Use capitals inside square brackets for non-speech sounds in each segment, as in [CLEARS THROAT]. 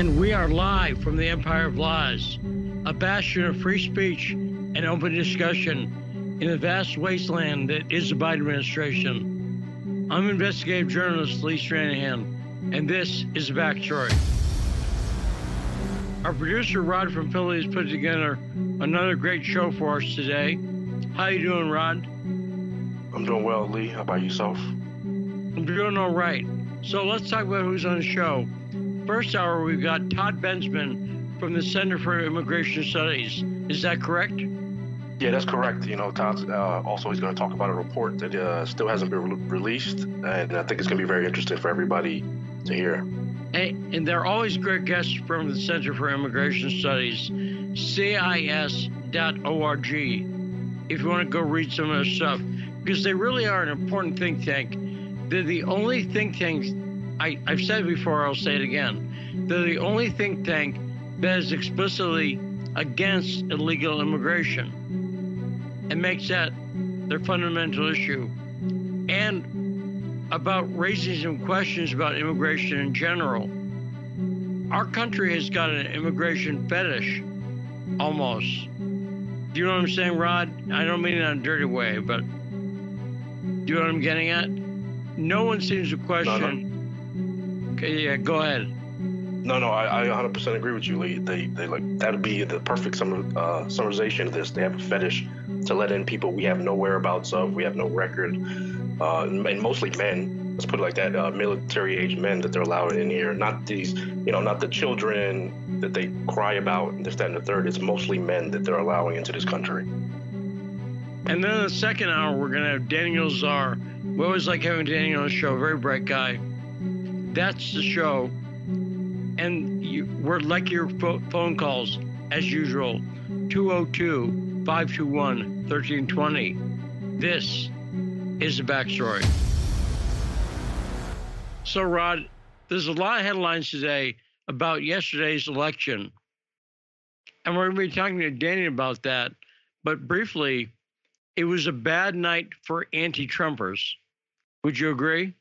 And we are live from the Empire of Lies, a bastion of free speech and open discussion in the vast wasteland that is the Biden administration. I'm investigative journalist Lee Stranahan, and this is backstory. Our producer Rod from Philly has put together another great show for us today. How you doing, Rod? I'm doing well, Lee. How about yourself? I'm doing all right. So let's talk about who's on the show. First hour, we've got Todd Bensman from the Center for Immigration Studies. Is that correct? Yeah, that's correct. You know, Todd's uh, also he's going to talk about a report that uh, still hasn't been re- released, and I think it's going to be very interesting for everybody to hear. And, and they're always great guests from the Center for Immigration Studies, CIS.org. If you want to go read some of their stuff, because they really are an important think tank. They're the only think tank, I, I've said before, I'll say it again. They're the only think tank that is explicitly against illegal immigration and makes that their fundamental issue. And about raising some questions about immigration in general. Our country has got an immigration fetish, almost. Do you know what I'm saying, Rod? I don't mean it in a dirty way, but do you know what I'm getting at? No one seems to question. Okay, yeah, go ahead. No, no, I, I 100% agree with you, Lee. They, they like that'd be the perfect summer, uh, summarization of this. They have a fetish to let in people we have no whereabouts of, we have no record, uh, and mostly men. Let's put it like that: uh, military-age men that they're allowing in here. Not these, you know, not the children that they cry about and this, that, and the third. It's mostly men that they're allowing into this country. And then in the second hour, we're going to have Daniel Lazare. We always like having Daniel on the show, very bright guy. That's the show. And you, we're like your pho- phone calls, as usual 202 521 1320. This is the backstory. So, Rod, there's a lot of headlines today about yesterday's election. And we're going to be talking to Danny about that. But briefly, it was a bad night for anti Trumpers. Would you agree?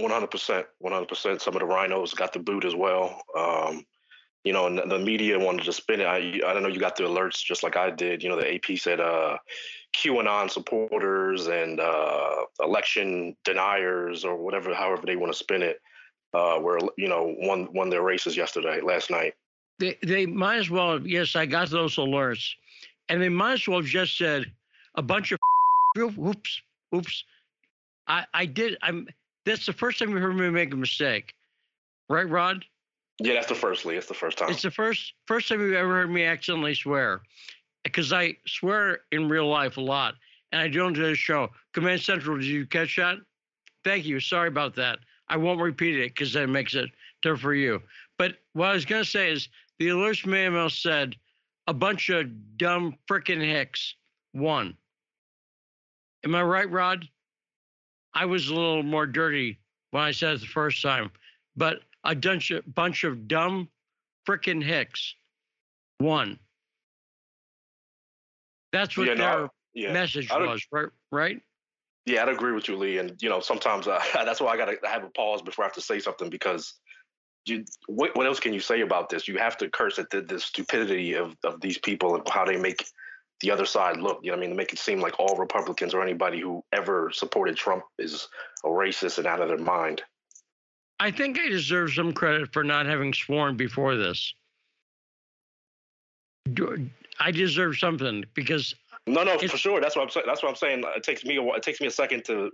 100%. 100%. Some of the RINOs got the boot as well. Um, you know, and the media wanted to spin it. I, I don't know, you got the alerts just like I did. You know, the AP said uh, QAnon supporters and uh, election deniers or whatever, however they want to spin it, uh, were, you know, won, won their races yesterday, last night. They, they might as well, yes, I got those alerts. And they might as well have just said a bunch of [LAUGHS] oops, oops. I, I did, I'm, that's the first time you heard me make a mistake. Right, Rod? Yeah, that's the first, Lee. It's the first time. It's the first first time you've ever heard me accidentally swear, because I swear in real life a lot, and I do on today's show. Command Central, did you catch that? Thank you. Sorry about that. I won't repeat it because that makes it tough for you. But what I was going to say is the alerts manual said a bunch of dumb frickin' hicks won. Am I right, Rod? I was a little more dirty when I said it the first time, but a bunch of, bunch of dumb frickin' hicks won. That's what Yeah, no, their yeah. message was, right? Right? Yeah, I'd agree with you, Lee. And you know, sometimes uh, [LAUGHS] that's why I gotta have a pause before I have to say something because you, what, what else can you say about this? You have to curse at the, the stupidity of, of these people and how they make the other side look. You know, what I mean, to make it seem like all Republicans or anybody who ever supported Trump is a racist and out of their mind. I think I deserve some credit for not having sworn before this. I deserve something because No, no, for sure. That's what I'm saying. That's what I'm saying. It takes me a it takes me a second to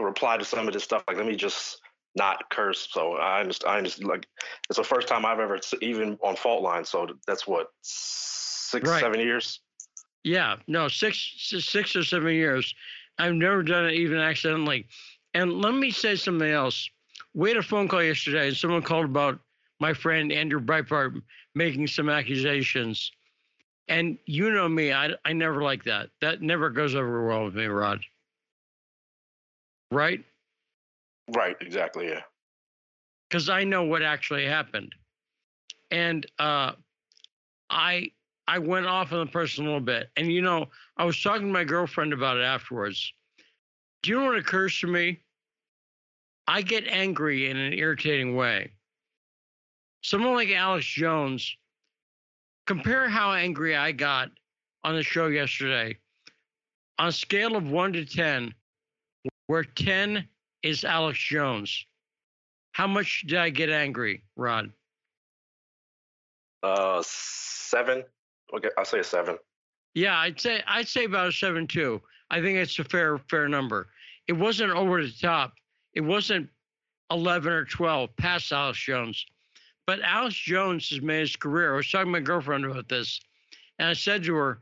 reply to some of this stuff. Like, let me just not curse. So I understand. I understand. Like, it's the first time I've ever even on fault line. So that's what six, Right. seven years. Yeah, no, six, six or seven years. I've never done it even accidentally. And let me say something else. We had a phone call yesterday, and someone called about my friend Andrew Breitbart making some accusations. And you know me, I, I never like that. That never goes over well with me, Rod. Right? Right. Exactly. Yeah. because I know what actually happened. And uh, I I went off on the person a little bit. And you know, I was talking to my girlfriend about it afterwards. Do you know what occurs to me? I get angry in an irritating way. someone like Alex Jones, compare how angry I got on the show yesterday. On a scale of one to 10, where 10 is Alex Jones, how much did I get angry, Rod? Uh, seven. Okay, I'll say a seven. Yeah, I'd say I'd say about a seven too. I think it's a fair fair number. It wasn't over the top. It wasn't eleven or twelve past Alex Jones. But Alex Jones has made his career. I was talking to my girlfriend about this, and I said to her,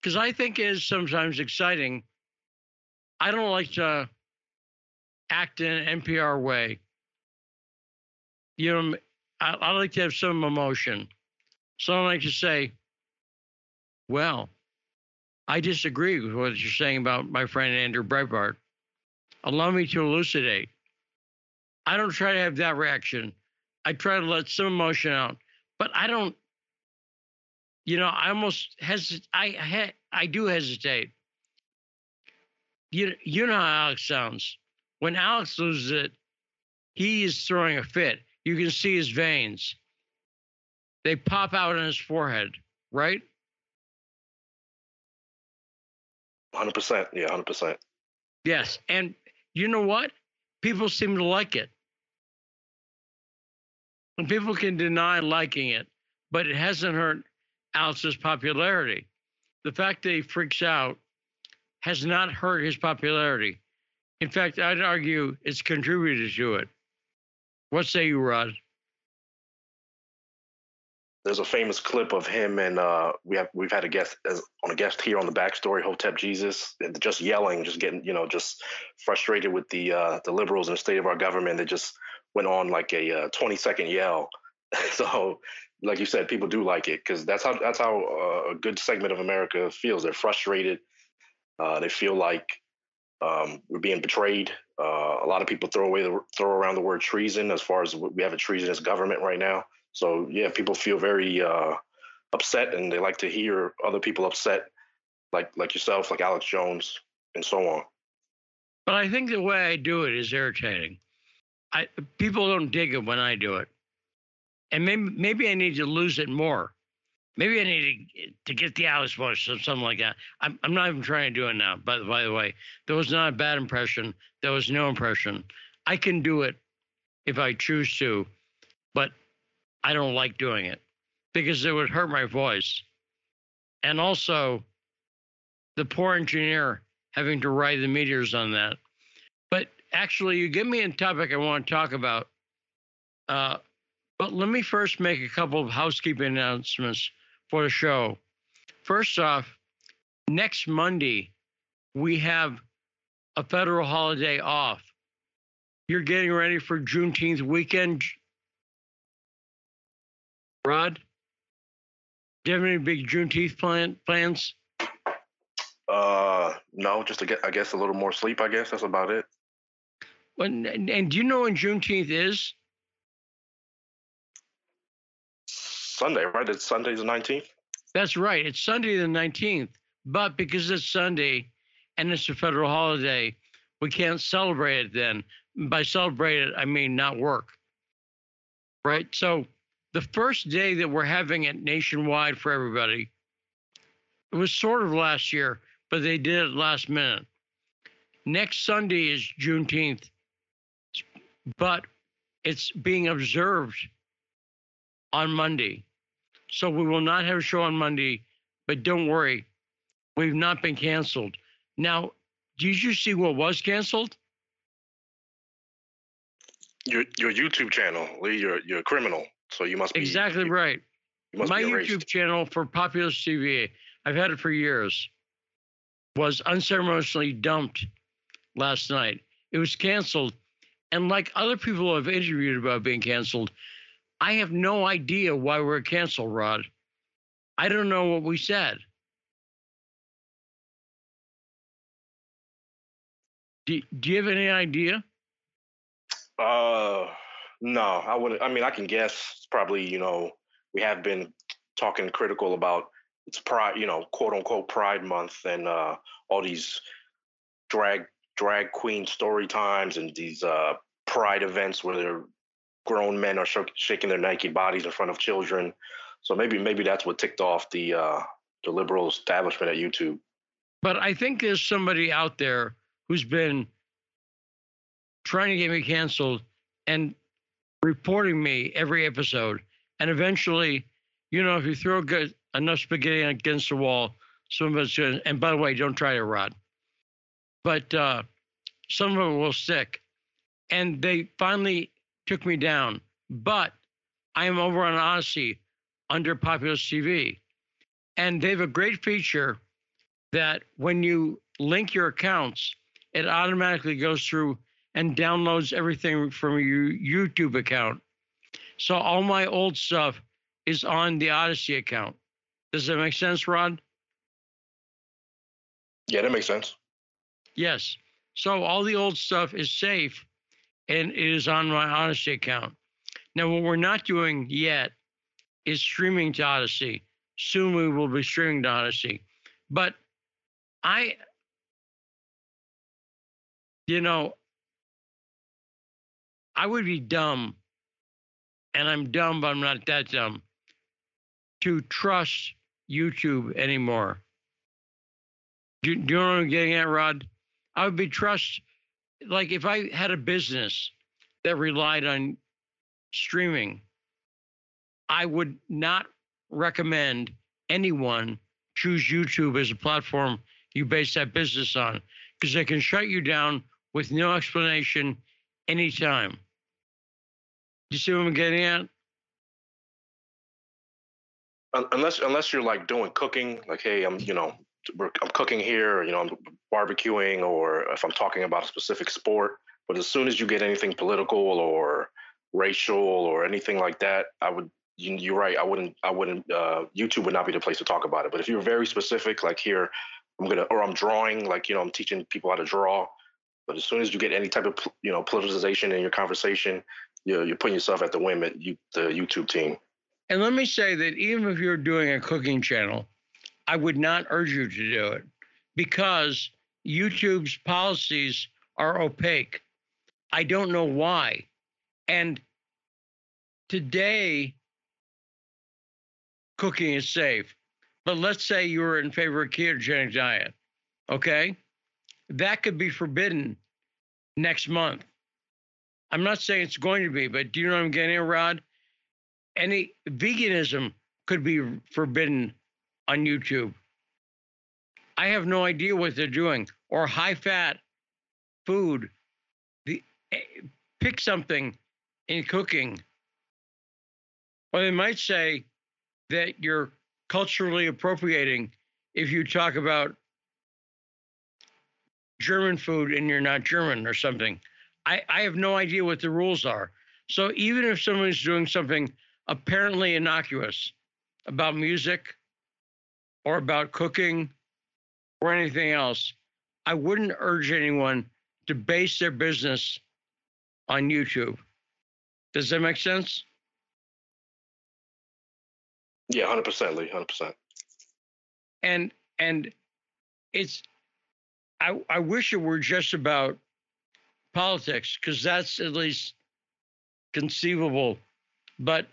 because I think it is sometimes exciting. I don't like to act in an NPR way. You know, I, I like to have some emotion. So I like to say, well, I disagree with what you're saying about my friend Andrew Breitbart. Allow me to elucidate. I don't try to have that reaction. I try to let some emotion out, but I don't. You know, I almost hesitate. I ha- I do hesitate. You you know how Alex sounds. When Alex loses it, he is throwing a fit. You can see his veins. They pop out on his forehead, right? 100%. Yeah, 100%. Yes. And you know what? People seem to like it. And people can deny liking it, but it hasn't hurt Alex's popularity. The fact that he freaks out has not hurt his popularity. In fact, I'd argue it's contributed to it. What say you, Rod? There's a famous clip of him and uh, we have we've had a guest as, on a guest here on the backstory, Hotep Jesus, just yelling, just getting you know just frustrated with the uh, the liberals and the state of our government. That just went on like a uh, 20 second yell. [LAUGHS] so, like you said, people do like it because that's how that's how uh, a good segment of America feels. They're frustrated. Uh, they feel like um, we're being betrayed. Uh, a lot of people throw away the throw around the word treason as far as we have a treasonous government right now. So yeah, people feel very uh, upset, and they like to hear other people upset, like like yourself, like Alex Jones, and so on. But I think the way I do it is irritating. I people don't dig it when I do it, and maybe maybe I need to lose it more. Maybe I need to, to get the Alex voice or something like that. I'm, I'm not even trying to do it now. By, by the way, there was not a bad impression. There was no impression. I can do it if I choose to, but I don't like doing it because it would hurt my voice. And also, the poor engineer having to write the meters on that. But actually, you give me a topic I want to talk about. Uh, but let me first make a couple of housekeeping announcements for the show. First off, next Monday, we have a federal holiday off. You're getting ready for Juneteenth weekend, Rod? Do you have any big Juneteenth plan, plans? Uh, no, just to get, I guess, a little more sleep. I guess that's about it. And, and do you know when Juneteenth is? Sunday, right? It's Sunday the 19th. That's right. It's Sunday the 19th. But because it's Sunday and it's a federal holiday, we can't celebrate it then. By celebrate it, I mean not work. Right? So the first day that we're having it nationwide for everybody, it was sort of last year, but they did it last minute. Next Sunday is Juneteenth, but it's being observed on Monday. So we will not have a show on Monday, but don't worry, we've not been canceled. Now, did you see what was canceled? Your your YouTube channel, Lee. You're you're a criminal. So you must be exactly you, right. You My YouTube channel for Populist TV, I've had it for years, was unceremoniously dumped last night. It was canceled. And like other people I've interviewed about being canceled, I have no idea why we're canceled, Rod. I don't know what we said. Do, do you have any idea? Uh, no, I wouldn't. I mean, I can guess. Probably, you know, we have been talking critical about it's pride, you know, quote unquote Pride Month, and uh, all these drag drag queen story times and these uh, pride events where they're grown men are sh- shaking their naked bodies in front of children. So maybe maybe that's what ticked off the uh, the liberal establishment at YouTube. But I think there's somebody out there who's been trying to get me canceled and reporting me every episode. And eventually, you know, if you throw good, enough spaghetti against the wall, some of it's going and by the way, don't try to rot. But uh, some of it will stick. And they finally took me down. But I am over on Odysee under Populist TV. And they have a great feature that when you link your accounts, it automatically goes through and downloads everything from your YouTube account. So all my old stuff is on the Odysee account. Does that make sense, Rod? Yeah, that makes sense. Yes. So all the old stuff is safe and it is on my Odysee account. Now, what we're not doing yet is streaming to Odysee. Soon we will be streaming to Odysee. But I, you know, I would be dumb, and I'm dumb, but I'm not that dumb, to trust YouTube anymore. Do, do you know what I'm getting at, Rod? I would be trust like if I had a business that relied on streaming, I would not recommend anyone choose YouTube as a platform you base that business on because they can shut you down with no explanation anytime. You see what I'm getting at? Unless unless you're like doing cooking, like hey, I'm you know I'm cooking here, or, you know I'm barbecuing, or if I'm talking about a specific sport. But as soon as you get anything political or racial or anything like that, I would you, are right. I wouldn't. I wouldn't. Uh, YouTube would not be the place to talk about it. But if you're very specific, like here, I'm gonna, or I'm drawing, like you know, I'm teaching people how to draw. But as soon as you get any type of you know politicization in your conversation, you're, you're putting yourself at the whim at you, the YouTube team. And let me say that even if you're doing a cooking channel, I would not urge you to do it because YouTube's policies are opaque. I don't know why. And today, cooking is safe. But let's say you were in favor of ketogenic diet, okay? That could be forbidden next month. I'm not saying it's going to be, but do you know what I'm getting at, Rod? Any veganism could be forbidden on YouTube. I have no idea what they're doing. Or high fat food. The, eh, pick something in cooking. Or they might say that you're culturally appropriating if you talk about German food and you're not German or something. I, I have no idea what the rules are. So even if someone's doing something apparently innocuous about music or about cooking or anything else, I wouldn't urge anyone to base their business on YouTube. Does that make sense? Yeah, hundred percent, Lee, hundred percent. And and it's I I wish it were just about politics because that's at least conceivable. But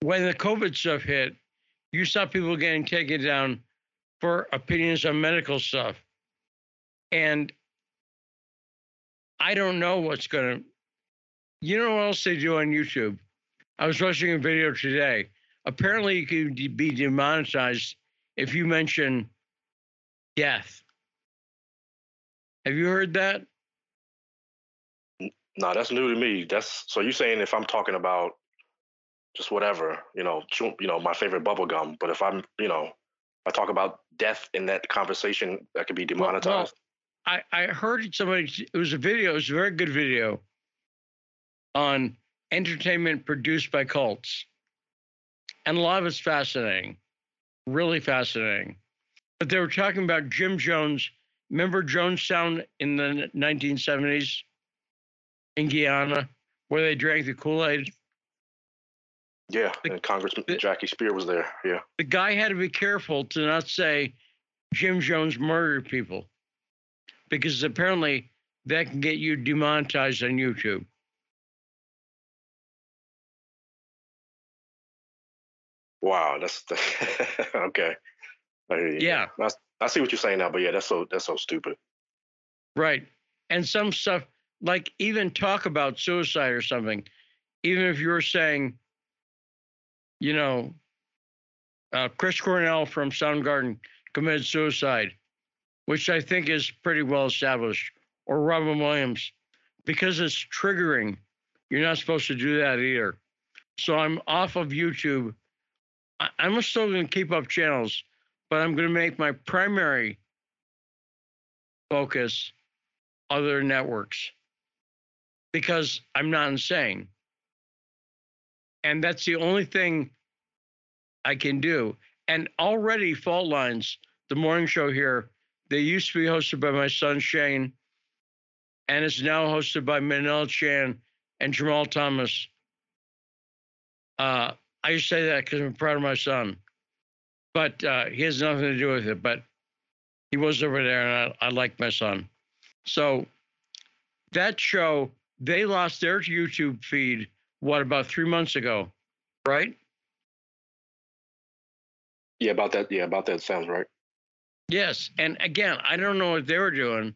when the COVID stuff hit, you saw people getting taken down for opinions on medical stuff. And I don't know what's going to, you know what else they do on YouTube? I was watching a video today. Apparently, you can be demonetized if you mention death. Have you heard that? No, that's new to me. That's so you're saying if I'm talking about just whatever, you know, you know, my favorite bubble gum, but if I'm, you know, I talk about death in that conversation, that could be demonetized. Well, well, I I heard somebody. It was a video. It was a very good video on entertainment produced by cults, and a lot of it's fascinating, really fascinating. But they were talking about Jim Jones Remember Jonestown in the 1970s in Guyana where they drank the Kool Aid? Yeah, the, and Congressman the, Jackie Speier was there. Yeah. The guy had to be careful to not say Jim Jones murdered people because apparently that can get you demonetized on YouTube. Wow, that's the, [LAUGHS] okay. Yeah, that's I see what you're saying now, but yeah, that's so that's so stupid. Right, and some stuff like even talk about suicide or something, even if you're saying, you know, uh, Chris Cornell from Soundgarden committed suicide, which I think is pretty well established, or Robin Williams, because it's triggering. You're not supposed to do that either. So I'm off of YouTube. I, I'm still going to keep up channels, but I'm going to make my primary focus other networks because I'm not insane. And that's the only thing I can do. And already, Fault Lines, the morning show here, they used to be hosted by my son Shane, and it's now hosted by Manila Chan and Jamarl Thomas. Uh, I say that because I'm proud of my son, but uh, he has nothing to do with it. But he was over there, and I, I like my son. So that show, they lost their YouTube feed, what, about three months ago, right? Yeah, about that. Yeah, about that sounds right. Yes. And again, I don't know what they were doing.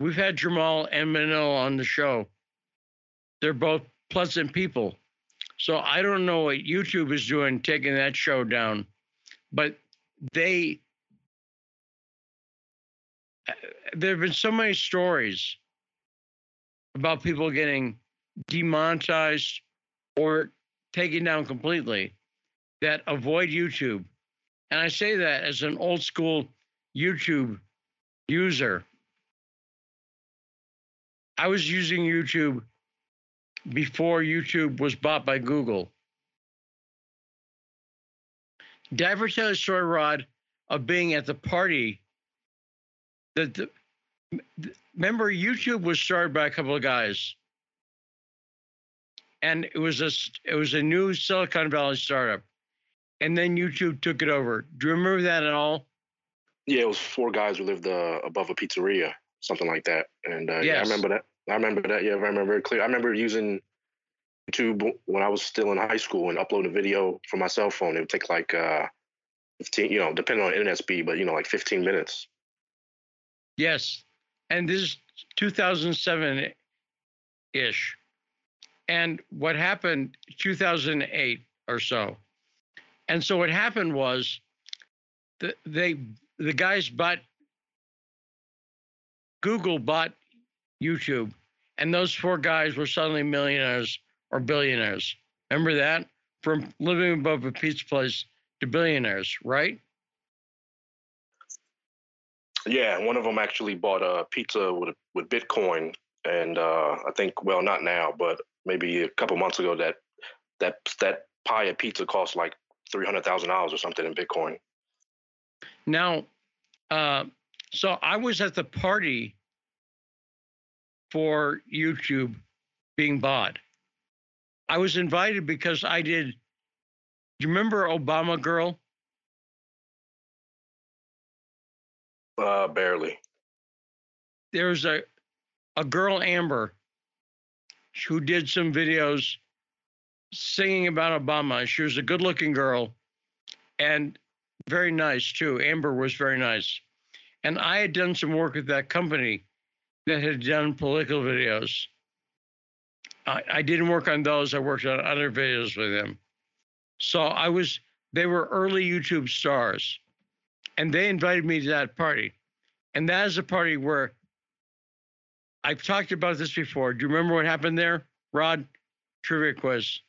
We've had Jamarl and Manila on the show. They're both pleasant people. So I don't know what YouTube is doing taking that show down, but they uh, there have been so many stories about people getting demonetized or taken down completely that avoid YouTube. And I say that as an old school YouTube user. I was using YouTube before YouTube was bought by Google. Did I tell the story, Rod, of being at the party that the, remember YouTube was started by a couple of guys, and it was a it was a new Silicon Valley startup, and then YouTube took it over. Do you remember that at all? Yeah, it was four guys who lived uh, above a pizzeria, something like that, and uh, yes. yeah, I remember that. I remember that. Yeah, I remember very clear. I remember using YouTube when I was still in high school and uploading a video from my cell phone. It would take like uh, 15, you know, depending on internet speed, but you know, like 15 minutes. Yes. And this is 2007 ish. And what happened 2008 or so. And so what happened was the, they the guys bought Google bought YouTube, and those four guys were suddenly millionaires or billionaires. Remember that? From living above a pizza place to billionaires, right? Yeah, one of them actually bought a pizza with with Bitcoin, and uh, I think, well, not now, but maybe a couple months ago, that that that pie of pizza cost like three hundred thousand dollars or something in Bitcoin. Now, uh, so I was at the party for YouTube being bought. I was invited because I did. Do you remember Obama Girl? Uh, barely. There's a a girl Amber who did some videos singing about Obama. She was a good-looking girl and very nice too. Amber was very nice. And I had done some work with that company that had done political videos. I, I didn't work on those. I worked on other videos with them. So I was, they were early YouTube stars. And they invited me to that party. And that is a party where I've talked about this before. Do you remember what happened there, Rod? Trivia quiz.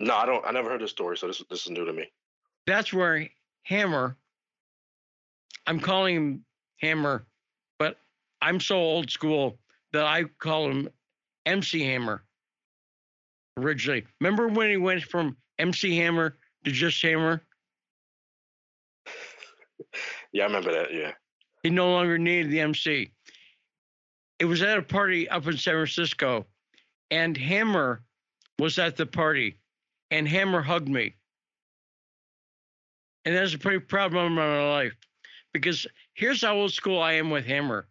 No, I don't. I never heard this story, so this this is new to me. That's where Hammer. I'm calling him Hammer, but I'm so old school that I call him MC Hammer. Originally, remember when he went from MC Hammer to just Hammer? [LAUGHS] yeah, I remember that. Yeah. He no longer needed the MC. It was at a party up in San Francisco, and Hammer was at the party, and Hammer hugged me. And that's a pretty proud moment of my life because here's how old school I am with Hammer.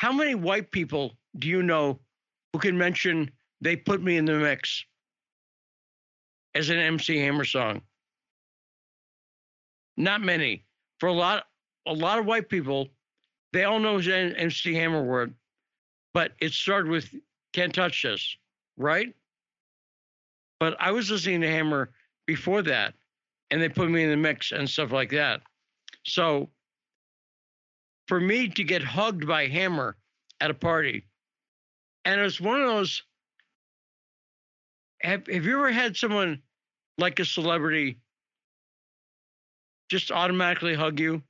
How many white people do you know who can mention they put me in the mix as an MC Hammer song. Not many. For a lot, a lot of white people, they all know an MC Hammer word, but it started with "Can't Touch This," right? But I was listening to Hammer before that, and they put me in the mix and stuff like that. So, for me to get hugged by Hammer at a party, and it's one of those. Have Have you ever had someone like a celebrity just automatically hug you?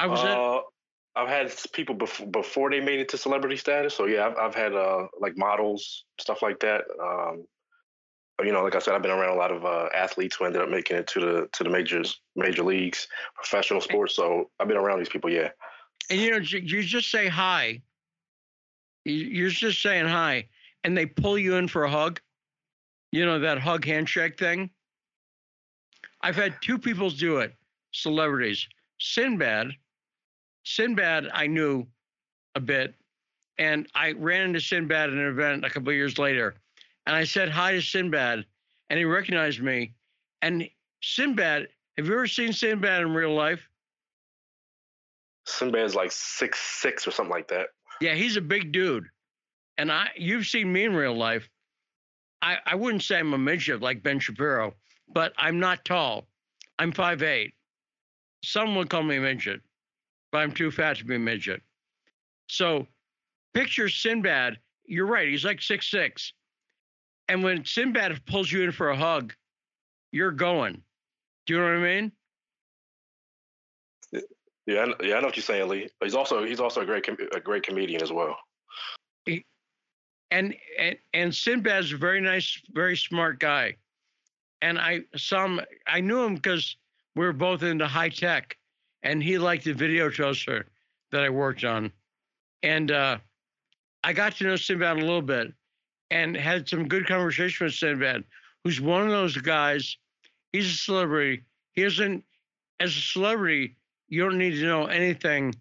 I was. Uh, at, I've had people before before they made it to celebrity status. So yeah, I've, I've had uh, like models stuff like that. Um, you know, like I said, I've been around a lot of uh, athletes who ended up making it to the to the majors, major leagues, professional sports. So I've been around these people. Yeah. And you know, you just say hi. You're just saying hi, and they pull you in for a hug. You know that hug handshake thing. I've had two people do it. Celebrities, Sinbad Sinbad, I knew a bit, and I ran into Sinbad at an event a couple years later, and I said hi to Sinbad, and he recognized me. And Sinbad, have you ever seen Sinbad in real life? Sinbad's like six six or something like that. Yeah, he's a big dude, and I you've seen me in real life. I I wouldn't say I'm a midget like Ben Shapiro, but I'm not tall. I'm five eight. Some would call me a midget but I'm too fat to be a midget. So picture Sinbad. You're right. He's like six six, and when Sinbad pulls you in for a hug, you're going. Do you know what I mean? Yeah, yeah, I know what you're saying, Lee. He's also he's also a great a great comedian as well. He, and and and Sinbad's a very nice, very smart guy. And I some I knew him because we were both into high tech and he liked the video toaster that I worked on. And uh, I got to know Sinbad a little bit and had some good conversation with Sinbad, who's one of those guys. He's a celebrity. He isn't, as a celebrity, you don't need to know anything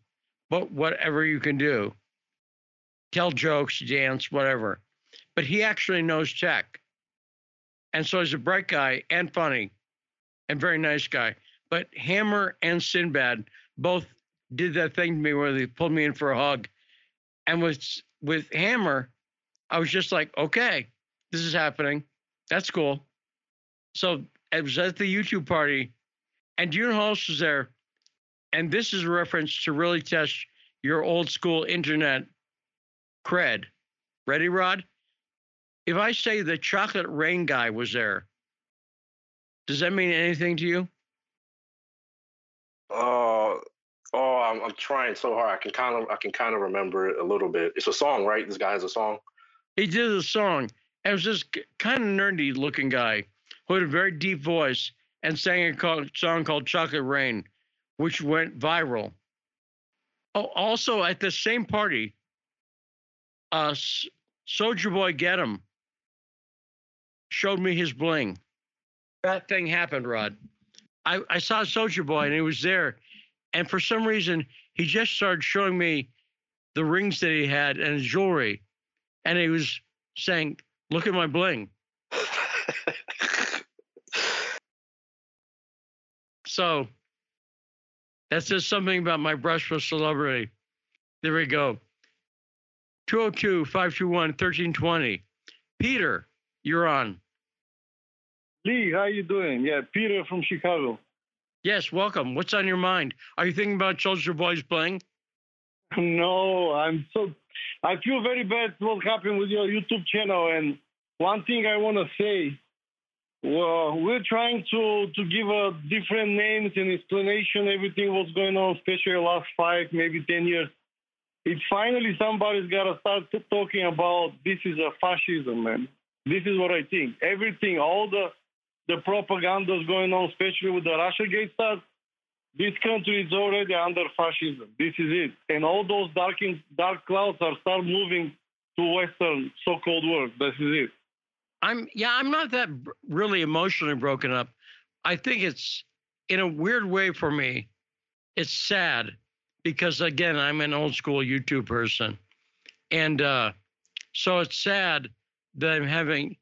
but whatever you can do tell jokes, dance, whatever. But he actually knows tech. And so he's a bright guy and funny and very nice guy. But Hammer and Sinbad both did that thing to me where they pulled me in for a hug. And with with Hammer, I was just like, okay, this is happening. That's cool. So it was at the YouTube party, and June Hulse was there. And this is a reference to really test your old school internet cred. Ready, Rod? If I say the chocolate rain guy was there, does that mean anything to you? Uh, oh, I'm, I'm trying so hard. I can kind of I can kind of remember it a little bit. It's a song, right? This guy has a song. He did a song. And it was this kind of nerdy looking guy who had a very deep voice and sang a song called Chocolate Rain, which went viral. Oh, also at the same party, uh, Soulja Boy Get Him showed me his bling. That thing happened, Rod. I, I saw Soulja Boy and he was there. And for some reason, he just started showing me the rings that he had and his jewelry. And he was saying, Look at my bling. so that says something about my brush with celebrity. There we go. 202 521 1320. Peter, you're on. Lee, how are you doing? Yeah, Peter from Chicago. Yes, welcome. What's on your mind? Are you thinking about Soulja Boy's playing? [LAUGHS] No, I'm so. I feel very bad what happened with your YouTube channel. And one thing I want to say, well, we're trying to to give a different names and explanation everything what's going on, especially last five, maybe ten years. It's finally somebody's got to start talking about this is a fascism, man. This is what I think. Everything, all the the propaganda is going on, especially with the Russia Gate stuff, this country is already under fascism. This is it. And all those dark, in, dark clouds are start moving to Western so-called world. This is it. I'm yeah, I'm not that really emotionally broken up. I think it's in a weird way for me. It's sad because again, I'm an old school YouTube person, and uh, so it's sad that I'm having.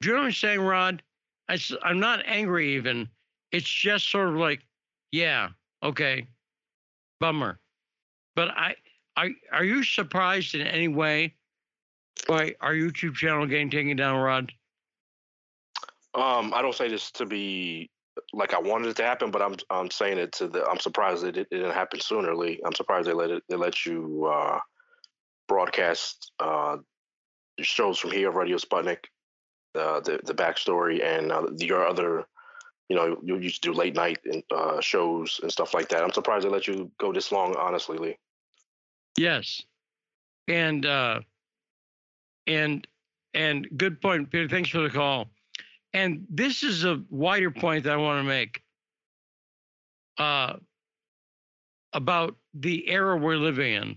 Do you know what I'm saying, Rod? I'm not angry even. It's just sort of like, yeah, okay, bummer. But I, I, are you surprised in any way by our YouTube channel getting taken down, Rod? Um, I don't say this to be like I wanted it to happen, but I'm I'm saying it to the. I'm surprised that it, didn't happen sooner, Lee. I'm surprised they let it. They let you uh, broadcast uh, shows from here, Radio Sputnik, uh, the the backstory, and uh, your other. You know, you used to do late night and, uh, shows and stuff like that. I'm surprised they let you go this long, honestly, Lee. Yes. And uh and and good point, Peter. Thanks for the call. And this is a wider point that I want to make uh about the era we're living in.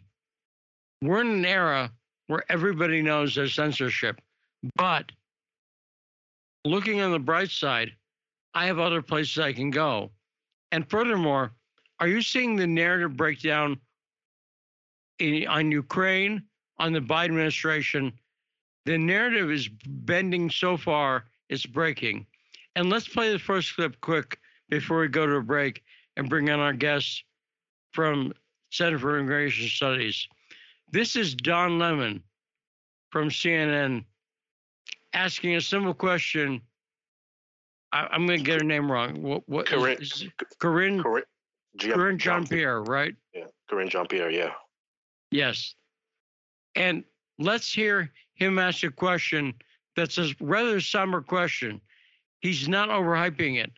We're in an era where everybody knows there's censorship. But looking on the bright side, I have other places I can go. And furthermore, are you seeing the narrative breakdown in, on Ukraine, on the Biden administration, the narrative is bending so far, it's breaking. And let's play the first clip quick before we go to a break and bring on our guest from Center for Immigration Studies. This is Don Lemon from CNN asking a simple question. I, I'm going to get her name wrong. What, what is- Corinne- Corinne, Corinne, Karine Jean-Pierre, right? Yeah, Karine Jean-Pierre. Yeah. Yes. And let's hear him ask a question that's a rather somber question. He's not overhyping it.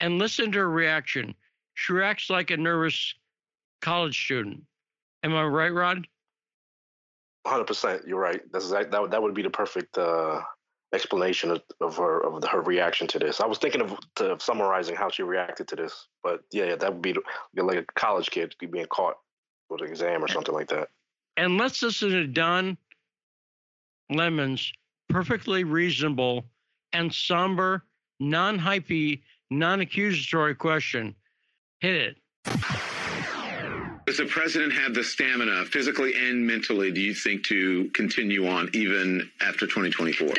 And listen to her reaction. She reacts like a nervous college student. Am I right, Rod? Hundred percent. You're right. That's exact, that. would- That would be the perfect uh, explanation of, of her of her reaction to this. I was thinking of, to, of summarizing how she reacted to this, but yeah, yeah that would be the- like a college kid being caught with an exam or something like that. And let's listen to Don Lemon's perfectly reasonable and somber, non hypey, non accusatory question. Hit it. Does the president have the stamina, physically and mentally, do you think, to continue on even after 2024? Don,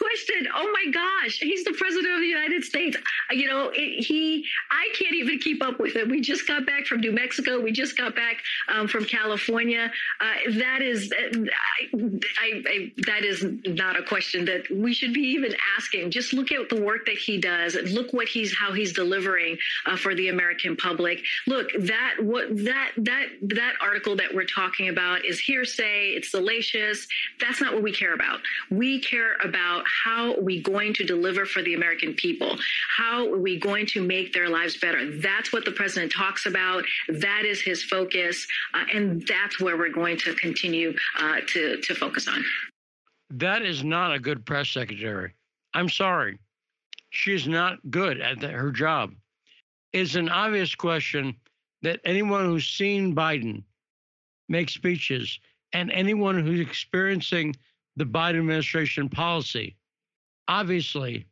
question. Oh my gosh, he's the president of the United States. Uh, You know, it, he, I can't even keep up with it. We just got back from New Mexico. We just got back um, from California. Uh, that is, uh, I, I, I, that is not a question that we should be even asking. Just look at the work that he does. Look what he's, how he's delivering uh, for the American public. Look, that what that that that article that we're talking about is hearsay. It's salacious. That's not what we care about. We care about how are we going to deliver for the American people. How are we going to make their lives better? That's what the president talks about. That is his focus, uh, and that's where we're going to continue uh, to to focus on. That is not a good press secretary. I'm sorry. She's not good at the, her job. It's an obvious question that anyone who's seen Biden make speeches and anyone who's experiencing the Biden administration policy, obviously,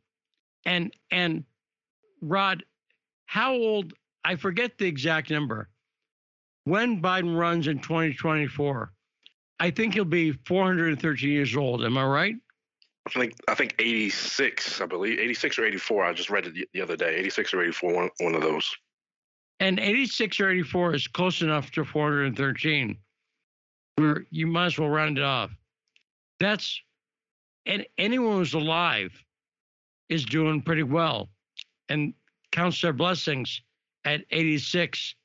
and and Rod, how old? I forget the exact number. When Biden runs in 2024, I think he'll be 413 years old. Am I right? I think I think 86, I believe 86 or 84. I just read it the, the other day. 86 or 84, one, one of those. And 86 or 84 is close enough to 413, where you might as well round it off. That's, and anyone who's alive is doing pretty well and counts their blessings at 86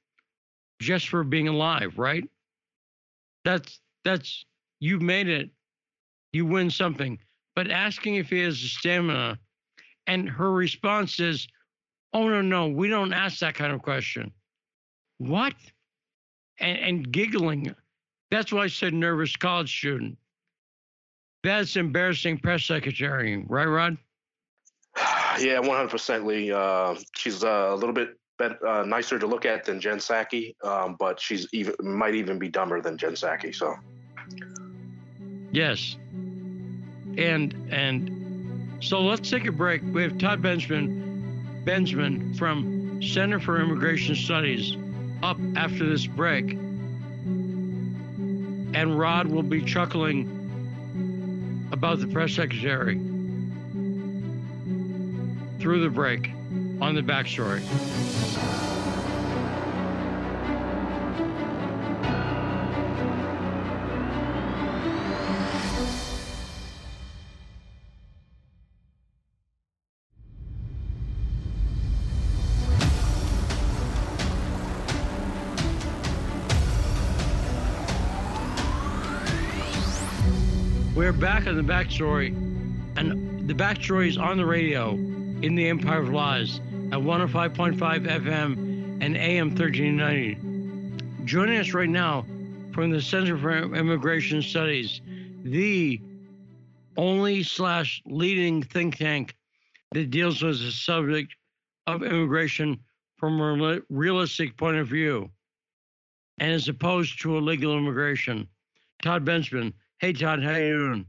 just for being alive, right? That's, that's, you made it, you win something. But asking if he has the stamina, and her response is, Oh no, no, we don't ask that kind of question. What? And, and giggling. That's why I said nervous college student. That's embarrassing press secretary, right, Rod? [SIGHS] Yeah, 100% Lee. Uh, she's uh, a little bit bet, uh, nicer to look at than Jen Psaki, um, but she's even might even be dumber than Jen Psaki. So Yes. And and so let's take a break. We have Todd Benjamin Benjamin from Center for Immigration Studies up after this break. And Rod will be chuckling about the press secretary through the break on the backstory. Back on the backstory, and the backstory is on the radio in the Empire of Lies at 105.5 FM and AM 1390. Joining us right now from the Center for Immigration Studies, the only slash leading think tank that deals with the subject of immigration from a realistic point of view and as opposed to illegal immigration. Todd Bensman. Hey, Todd, how you doing?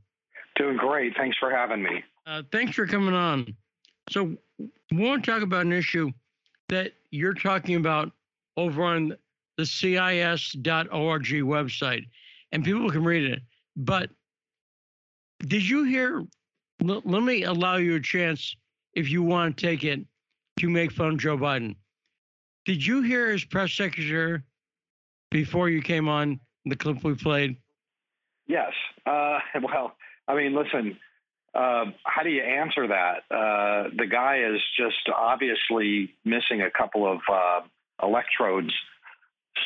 Doing great. Thanks for having me. Uh, thanks for coming on. So, we want to talk about an issue that you're talking about over on the CIS.org website, and people can read it. But did you hear? L- let me allow you a chance, if you want to take it, to make fun of Joe Biden. Did you hear his press secretary before you came on the clip we played? Yes. Uh, [LAUGHS] well, I mean, listen, uh, how do you answer that? Uh, the guy is just obviously missing a couple of uh, electrodes.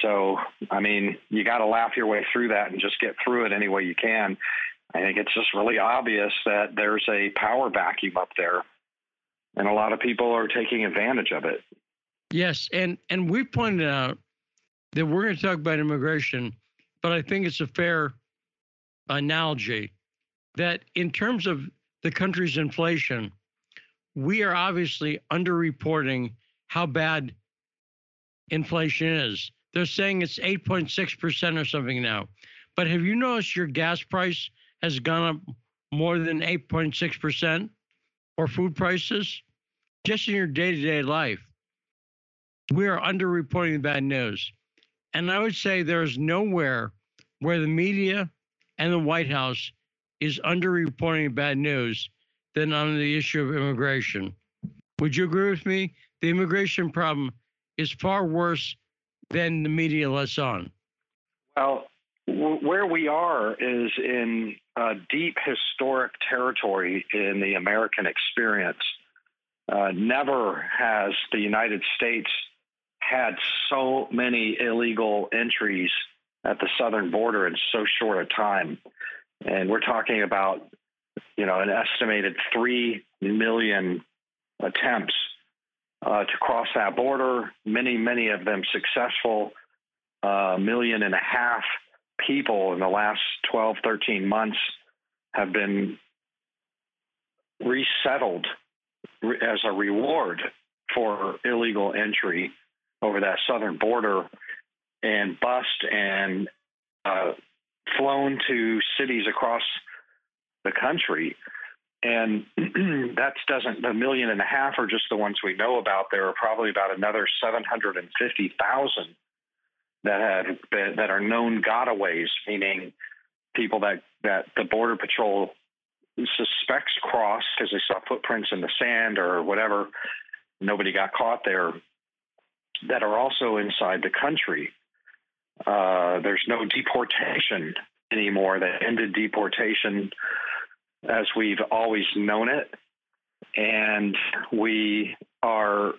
So, I mean, you got to laugh your way through that and just get through it any way you can. I think it's just really obvious that there's a power vacuum up there, and a lot of people are taking advantage of it. Yes, and and we pointed out that we're going to talk about immigration, but I think it's a fair analogy that in terms of the country's inflation, we are obviously underreporting how bad inflation is. They're saying it's 8.6% or something now. But have you noticed your gas price has gone up more than 8.6% or food prices? Just in your day to day life, we are underreporting the bad news. And I would say there's nowhere where the media and the White House is underreporting bad news than on the issue of immigration. Would you agree with me? The immigration problem is far worse than the media lets on. Well, where we are is in uh, deep historic territory in the American experience. Uh, never has the United States had so many illegal entries at the southern border in so short a time. And we're talking about, you know, an estimated 3 million attempts uh, to cross that border, many, many of them successful, a uh, million and a half people in the last 12, 13 months have been resettled as a reward for illegal entry over that southern border and bussed and uh, flown to cities across the country. And [CLEARS THROAT] that doesn't, the million and a half are just the ones we know about. There are probably about another 750,000 that have been, that are known gotaways, meaning people that, that the Border Patrol suspects crossed because they saw footprints in the sand or whatever. Nobody got caught there that are also inside the country. Uh, there's no deportation anymore. That ended deportation as we've always known it, and we are,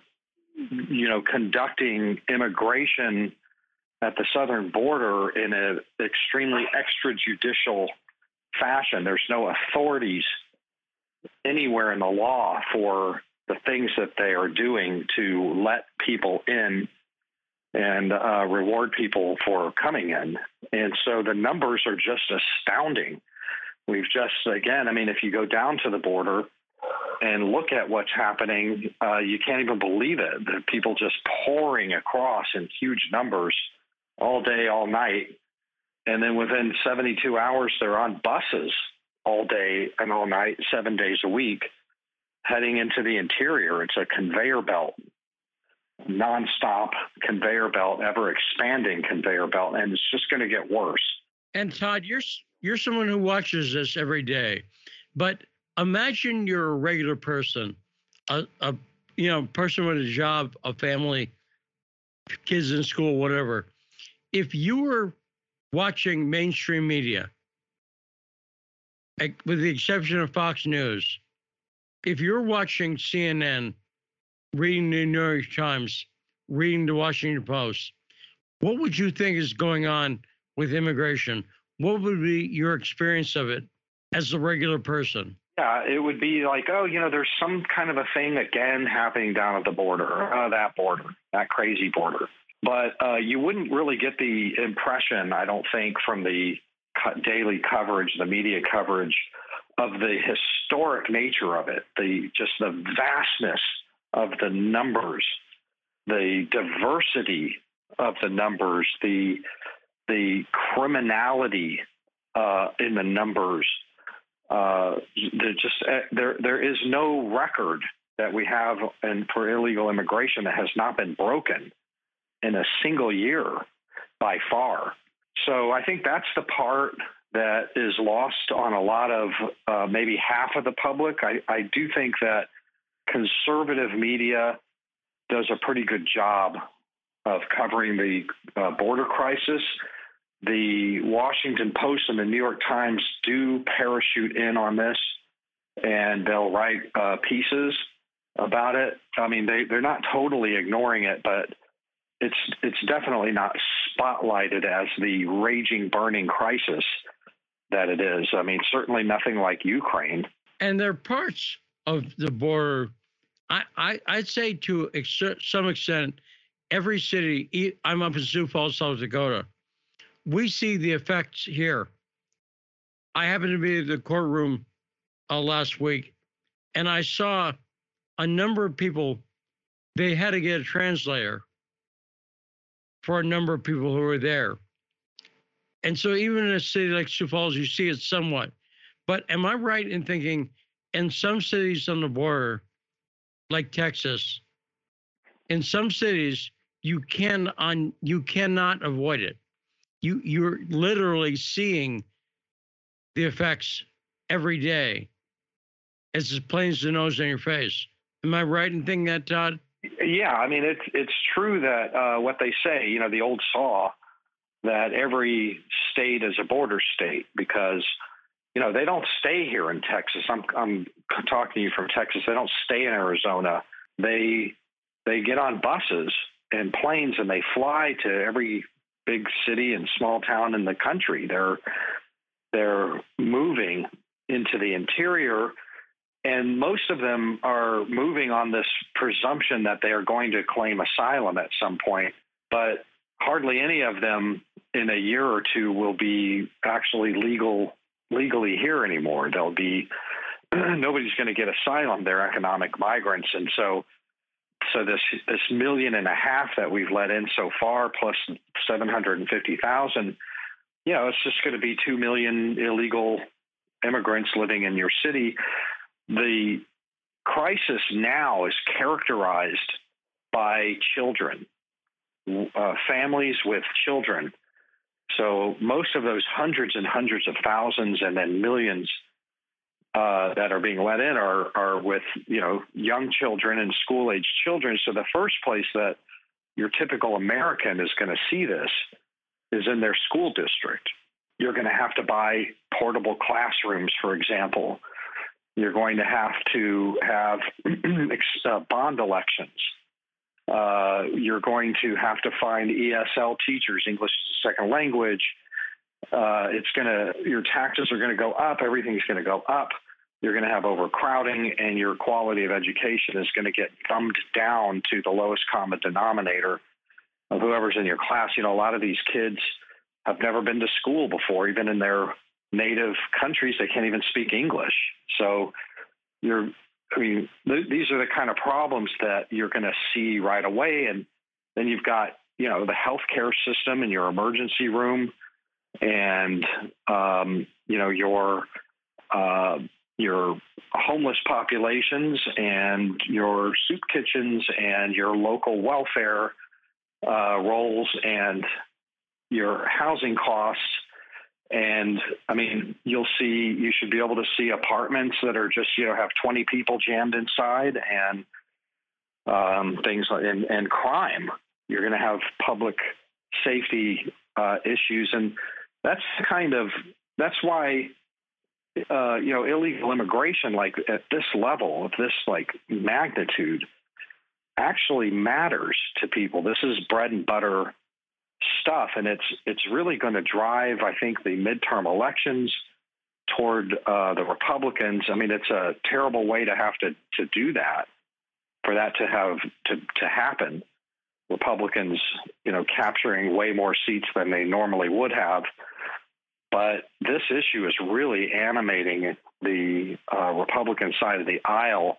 you know, conducting immigration at the southern border in an extremely extrajudicial fashion. There's no authorities anywhere in the law for the things that they are doing to let people in and uh, reward people for coming in. And so the numbers are just astounding. We've just, again, I mean, if you go down to the border and look at what's happening, uh, you can't even believe it. The people just pouring across in huge numbers all day, all night. And then within 72 hours, they're on buses all day and all night, seven days a week, heading into the interior. It's a conveyor belt nonstop conveyor belt, ever expanding conveyor belt, and it's just going to get worse. And Todd, you're you're someone who watches this every day. But imagine you're a regular person, a, a you know person with a job, a family, kids in school, whatever. If you were watching mainstream media, eh, with the exception of Fox News, if you're watching CNN, reading the New York Times, reading the Washington Post, what would you think is going on with immigration? What would be your experience of it as a regular person? Yeah, it would be like, oh, you know, there's some kind of a thing again happening down at the border, uh, that border, that crazy border. But uh, you wouldn't really get the impression, I don't think, from the daily coverage, the media coverage of the historic nature of it, the just the vastness of the numbers, the diversity of the numbers, the the criminality uh, in the numbers. Uh, just uh, there there is no record that we have and for illegal immigration that has not been broken in a single year by far. So I think that's the part that is lost on a lot of uh, maybe half of the public. I, I do think that conservative media does a pretty good job of covering the uh, border crisis. The Washington Post and the New York Times do parachute in on this, and they'll write uh, pieces about it. I mean, they they're not totally ignoring it, but it's it's definitely not spotlighted as the raging, burning crisis that it is. I mean, certainly nothing like Ukraine. And there are parts of the border. I, I I'd say to ex- some extent, every city. I'm up in Sioux Falls, South Dakota. We see the effects here. I happened to be at the courtroom uh, last week, and I saw a number of people. They had to get a translator for a number of people who were there. And so, even in a city like Sioux Falls, you see it somewhat. But am I right in thinking in some cities on the border, like Texas, in some cities you can on you cannot avoid it. You you're literally seeing the effects every day. It's as plain as the nose on your face. Am I right in thinking that, Todd? Yeah, I mean it's it's true that uh, what they say, you know, the old saw that every state is a border state because you know they don't stay here in Texas. I'm I'm talking to you from Texas. They don't stay in Arizona. They they get on buses and planes and they fly to every big city and small town in the country. They're they're moving into the interior and most of them are moving on this presumption that they are going to claim asylum at some point, but hardly any of them in a year or two will be actually legal legally here anymore. They'll be [CLEARS THROAT] nobody's going to get asylum. They're economic migrants, and so so this this million and a half that we've let in so far, plus seven hundred and fifty thousand, you know, it's just going to be two million illegal immigrants living in your city the crisis now is characterized by children, uh, families with children. So most of those hundreds and hundreds of thousands and then millions uh, that are being let in are are with you know young children and school age children. So the first place that your typical American is going to see this is in their school district. You're going to have to buy portable classrooms, for example. You're going to have to have [CLEARS THROAT] uh, bond elections. Uh, you're going to have to find ESL teachers, English as a second language. Uh, it's going to your taxes are going to go up. Everything's going to go up. You're going to have overcrowding, and your quality of education is going to get dumbed down to the lowest common denominator of whoever's in your class. You know, a lot of these kids have never been to school before, even in their native countries. They can't even speak English. So you're, I mean, th- these are the kind of problems that you're going to see right away. And then you've got, you know, the healthcare system and your emergency room and, um, you know, your, uh, your homeless populations and your soup kitchens and your local welfare uh, rolls and your housing costs And I mean, you'll see, you should be able to see apartments that are just, you know, have 20 people jammed inside and um, things like, and, and crime. You're going to have public safety uh, issues. And that's kind of, that's why, uh, you know, illegal immigration, like at this level, of this like magnitude, actually matters to people. This is bread and butter stuff, and it's it's really going to drive, I think, the midterm elections toward uh, the Republicans. I mean, it's a terrible way to have to to do that, for that to have to to happen. Republicans, you know, capturing way more seats than they normally would have. But this issue is really animating the uh, Republican side of the aisle.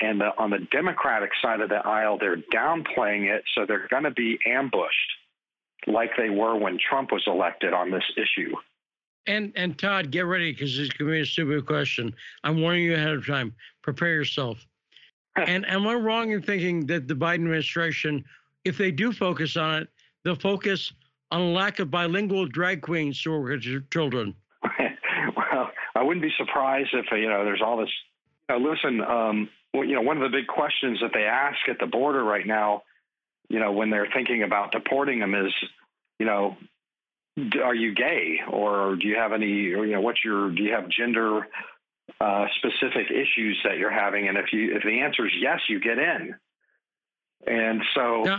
And the, on the Democratic side of the aisle, they're downplaying it, so they're going to be ambushed like they were when Trump was elected on this issue. And and Todd, get ready because it's going to be a stupid question. I'm warning you ahead of time. Prepare yourself. [LAUGHS] and am I wrong in thinking that the Biden administration, if they do focus on it, they'll focus on lack of bilingual drag queens to work with children? [LAUGHS] well, I wouldn't be surprised if you know there's all this. You know, listen, um, well, you know, one of the big questions that they ask at the border right now you know, when they're thinking about deporting them is, you know, are you gay or do you have any, or, you know, what's your, do you have gender uh, specific issues that you're having? And if you, if the answer is yes, you get in. And so, no,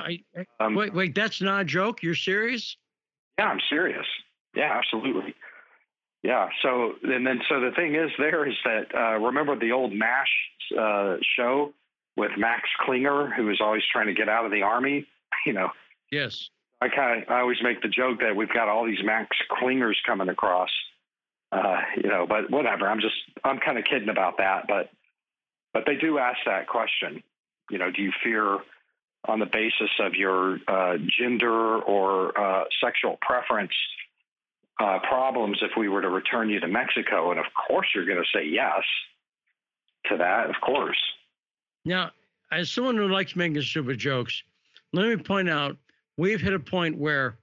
um, wait, wait, that's not a joke. You're serious? Yeah, I'm serious. Yeah, absolutely. Yeah. So, and then, so the thing is, there is that, uh, remember the old MASH uh, show with Max Klinger, who is always trying to get out of the army. [LAUGHS] You know. Yes. I kind of I always make the joke that we've got all these Max Klingers coming across. Uh, you know, but whatever. I'm just I'm kind of kidding about that, but but they do ask that question. You know, do you fear on the basis of your uh, gender or uh, sexual preference uh, problems if we were to return you to Mexico? And of course, you're going to say yes to that. Of course. Now, as someone who likes making stupid jokes, let me point out we've hit a point where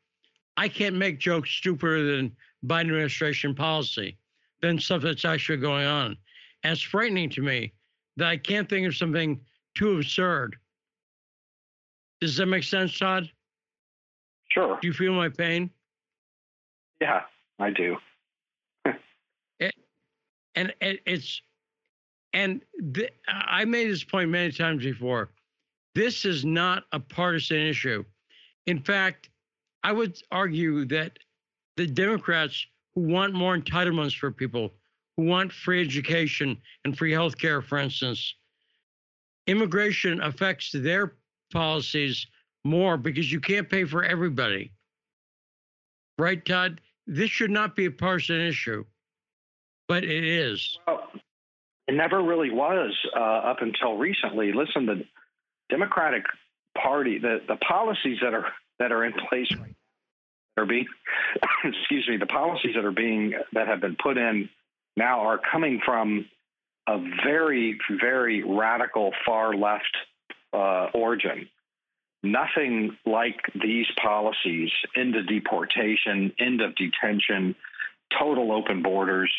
I can't make jokes stupider than Biden administration policy, than stuff that's actually going on. And it's frightening to me that I can't think of something too absurd. Does that make sense, Todd? Sure. Do you feel my pain? Yeah, I do. it, [LAUGHS] and it, it's and th- I made this point many times before. This is not a partisan issue. In fact, I would argue that the Democrats who want more entitlements for people, who want free education and free health care, for instance, immigration affects their policies more because you can't pay for everybody. Right, Todd? This should not be a partisan issue, but it is. Well, it never really was uh, up until recently. Listen, the Democratic Party, the, the policies that are that are in place are being, [COUGHS] excuse me, the policies that are being that have been put in now are coming from a very very radical far left uh, origin. Nothing like these policies: into deportation, end of detention, total open borders,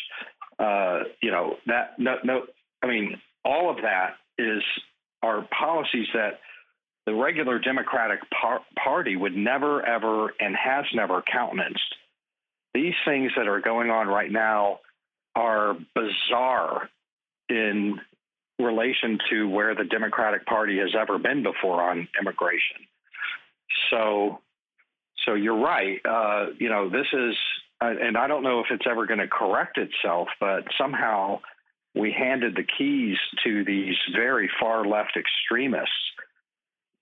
uh, you know that no no I mean all of that is are policies that the regular Democratic par- Party would never ever and has never countenanced. These things that are going on right now are bizarre in relation to where the Democratic Party has ever been before on immigration. So, so you're right. Uh, you know, this is and I don't know if it's ever going to correct itself, but somehow we handed the keys to these very far left extremists,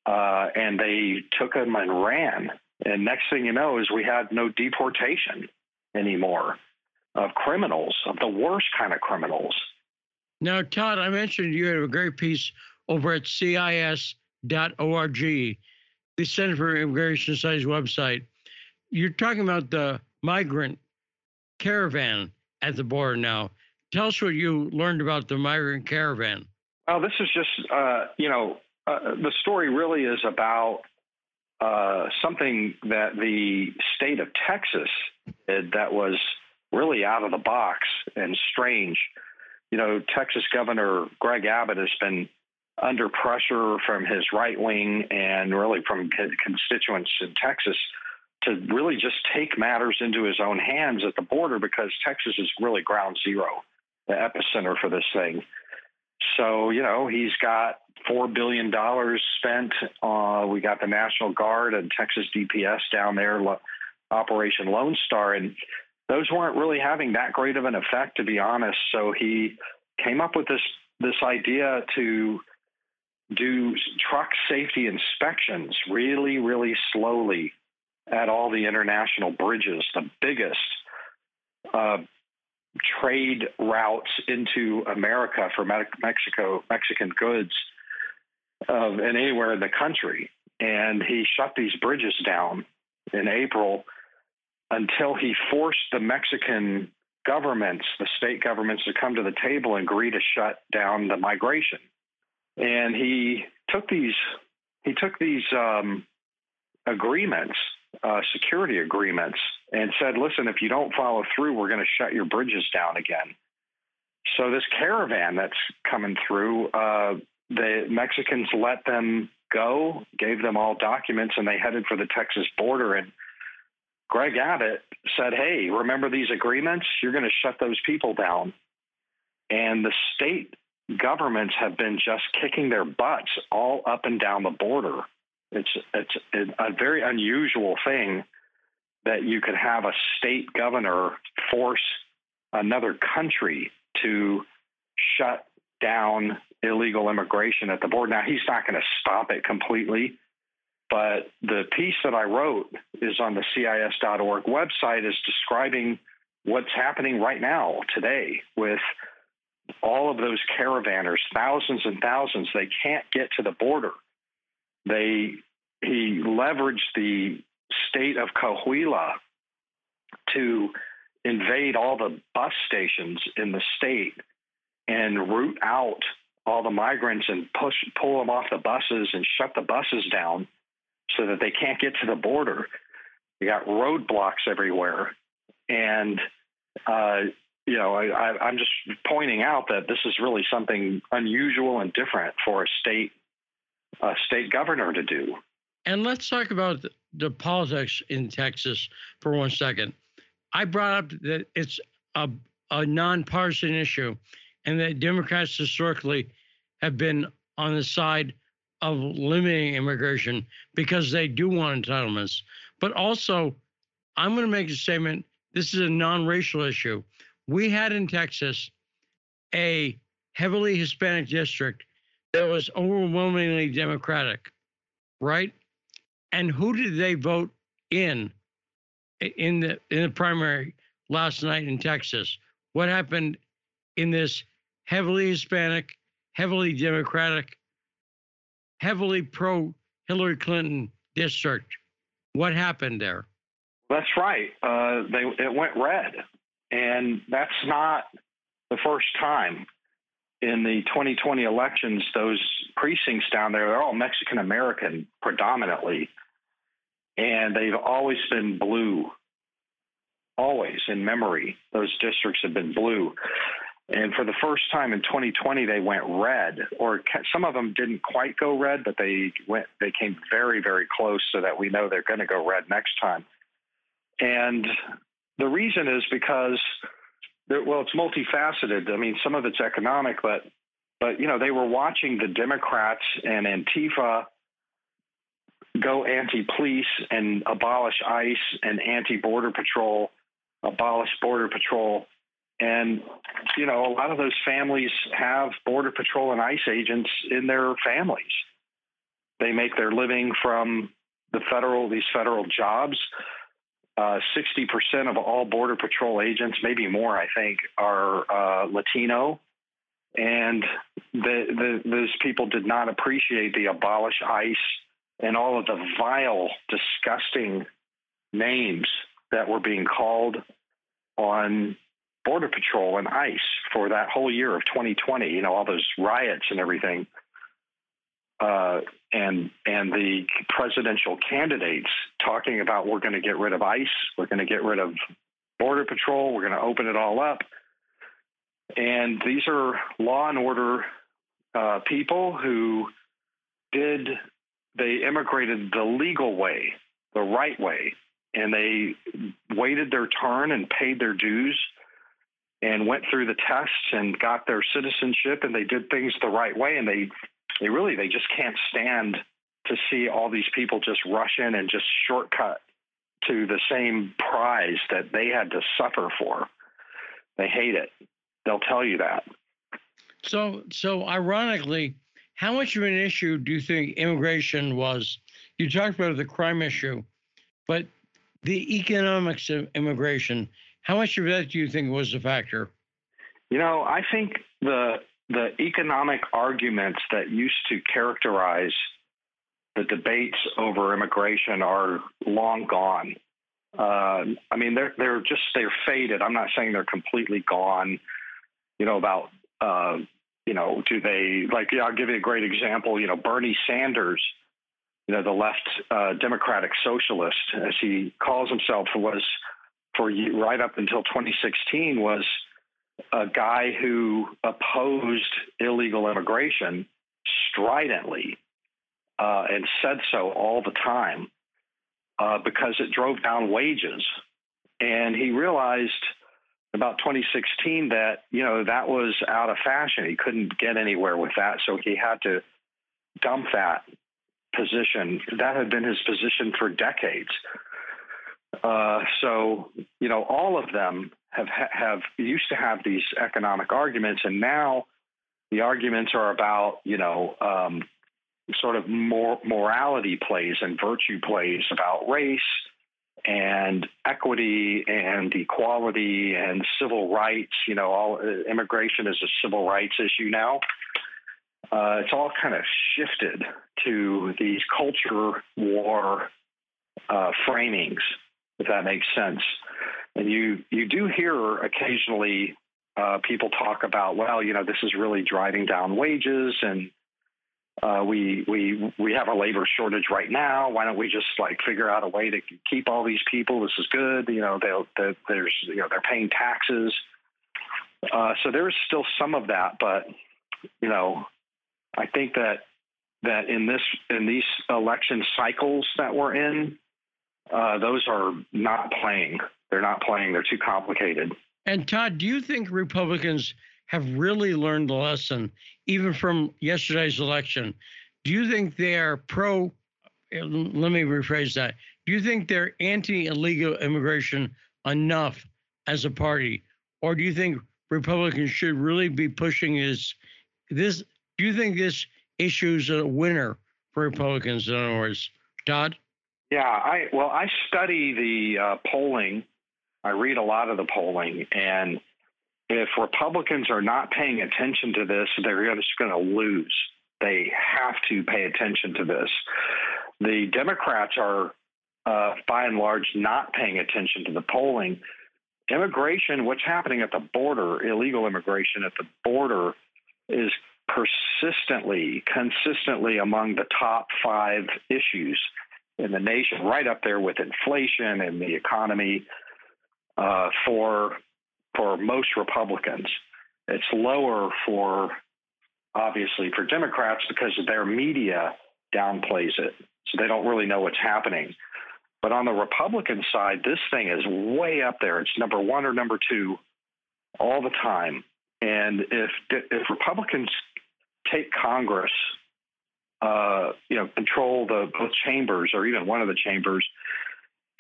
uh, and they took them and ran. And next thing you know is we had no deportation anymore of criminals, of the worst kind of criminals. Now, Todd, I mentioned you have a great piece over at CIS.org, the Center for Immigration Studies website. You're talking about the migrant caravan at the border now. Tell us what you learned about the migrant caravan. Well, this is just, uh, you know, uh, the story really is about uh, something that the state of Texas did that was really out of the box and strange. You know, Texas Governor Greg Abbott has been under pressure from his right wing and really from his constituents in Texas to really just take matters into his own hands at the border because Texas is really ground zero, the epicenter for this thing. So, you know, he's got $4 billion spent. Uh, we got the National Guard and Texas DPS down there, Operation Lone Star. And those weren't really having that great of an effect, to be honest. So he came up with this this idea to do truck safety inspections really, really slowly at all the international bridges, the biggest uh, trade routes into America for Mexico, Mexican goods, uh, and anywhere in the country. And he shut these bridges down in April until he forced the Mexican governments, the state governments, to come to the table and agree to shut down the migration. And he took these he took these um, agreements, uh, security agreements, and said, "Listen, if you don't follow through, we're going to shut your bridges down again." So this caravan that's coming through, uh, the Mexicans let them go, gave them all documents, and they headed for the Texas border. And Greg Abbott said, Hey, remember these agreements? You're going to shut those people down. And the state governments have been just kicking their butts all up and down the border. It's, it's a very unusual thing that you could have a state governor force another country to shut down illegal immigration at the border. Now, he's not going to stop it completely, but the piece that I wrote is on the CIS.org website is describing what's happening right now today with all of those caravanners, thousands and thousands. They can't get to the border. They he leveraged the state of Coahuila to invade all the bus stations in the state and root out all the migrants and push pull them off the buses and shut the buses down so that they can't get to the border. You got roadblocks everywhere, and uh, you know I, am just pointing out that this is really something unusual and different for a state a state governor to do. And let's talk about the, politics in Texas for one second. I brought up that it's a, a nonpartisan issue, and that Democrats historically have been on the side of limiting immigration because they do want entitlements. But also, I'm going to make a statement this is a non racial issue. We had in Texas a heavily Hispanic district that was overwhelmingly Democratic, right? And who did they vote in in the in the primary last night in Texas? What happened in this heavily Hispanic, heavily Democratic heavily pro Hillary Clinton district. What happened there? That's right. Uh, they it went red, and that's not the first time in the 2020 elections. Those precincts down there, they're all Mexican American predominantly, and they've always been blue. Always in memory, those districts have been blue. And for the first time in 2020, they went red, or some of them didn't quite go red, but they went, they came very, very close so that we know they're going to go red next time. And the reason is because, well, it's multifaceted. I mean, some of it's economic, but, but, you know, they were watching the Democrats and Antifa go anti-police and abolish ICE and anti-border patrol, abolish border patrol and, you know, a lot of those families have Border Patrol and ICE agents in their families. They make their living from the federal, these federal jobs. Uh, 60% of all Border Patrol agents, maybe more, I think, are uh, Latino. And the, the, those people did not appreciate the abolish ICE and all of the vile, disgusting names that were being called on Border Patrol and ICE for that whole year of 2020. You know, all those riots and everything, uh, and and the presidential candidates talking about we're going to get rid of ICE, we're going to get rid of Border Patrol. We're going to open it all up. And these are law and order uh, people who did, they immigrated the legal way, the right way, and they waited their turn and paid their dues and went through the tests and got their citizenship and they did things the right way and they they really they just can't stand to see all these people just rush in and just shortcut to the same prize that they had to suffer for. They hate it. They'll tell you that. So, so ironically, how much of an issue do you think immigration was? You talked about the crime issue, but the economics of immigration. How much of that do you think was a factor? You know, I think the the economic arguments that used to characterize the debates over immigration are long gone. Uh, I mean, they're they're just they're faded. I'm not saying they're completely gone. You know about uh, you know do they like? Yeah, I'll give you a great example. You know, Bernie Sanders, you know, the left uh, Democratic Socialist, as he calls himself, was for right up until 2016 was a guy who opposed illegal immigration stridently uh, and said so all the time uh, because it drove down wages. And he realized about 2016 that you know that was out of fashion. He couldn't get anywhere with that, so he had to dump that position. That had been his position for decades. Uh, so you know, all of them have have used to have these economic arguments, and now the arguments are about you know um, sort of more morality plays and virtue plays about race and equity and equality and civil rights. You know, all uh, immigration is a civil rights issue now. Uh, it's all kind of shifted to these culture war uh, framings, if that makes sense. And you you do hear occasionally uh, people talk about, well, you know, this is really driving down wages and uh, we we we have a labor shortage right now. Why don't we just like figure out a way to keep all these people? This is good. You know, they'll, they, there's you know they're paying taxes. Uh, so there's still some of that, but you know, I think that that in this in these election cycles that we're in, uh, those are not playing. They're not playing. They're too complicated. And Todd, do you think Republicans have really learned the lesson, even from yesterday's election. Do you think they are pro? Let me rephrase that. Do you think they're anti illegal immigration enough as a party? Or do you think Republicans should really be pushing this? this do you think this issue is a winner for Republicans, in other words? Todd? Yeah, I well, I study the uh, polling. I read a lot of the polling, and if Republicans are not paying attention to this, they're just going to lose. They have to pay attention to this. The Democrats are, uh, by and large, not paying attention to the polling. Immigration, what's happening at the border, illegal immigration at the border, is persistently, consistently among the top five issues in the nation, right up there with inflation and the economy uh, for for most Republicans. It's lower for obviously for Democrats because their media downplays it. So they don't really know what's happening. But on the Republican side, this thing is way up there. It's number one or number two all the time. And if if Republicans take Congress, uh, you know, control the both chambers or even one of the chambers,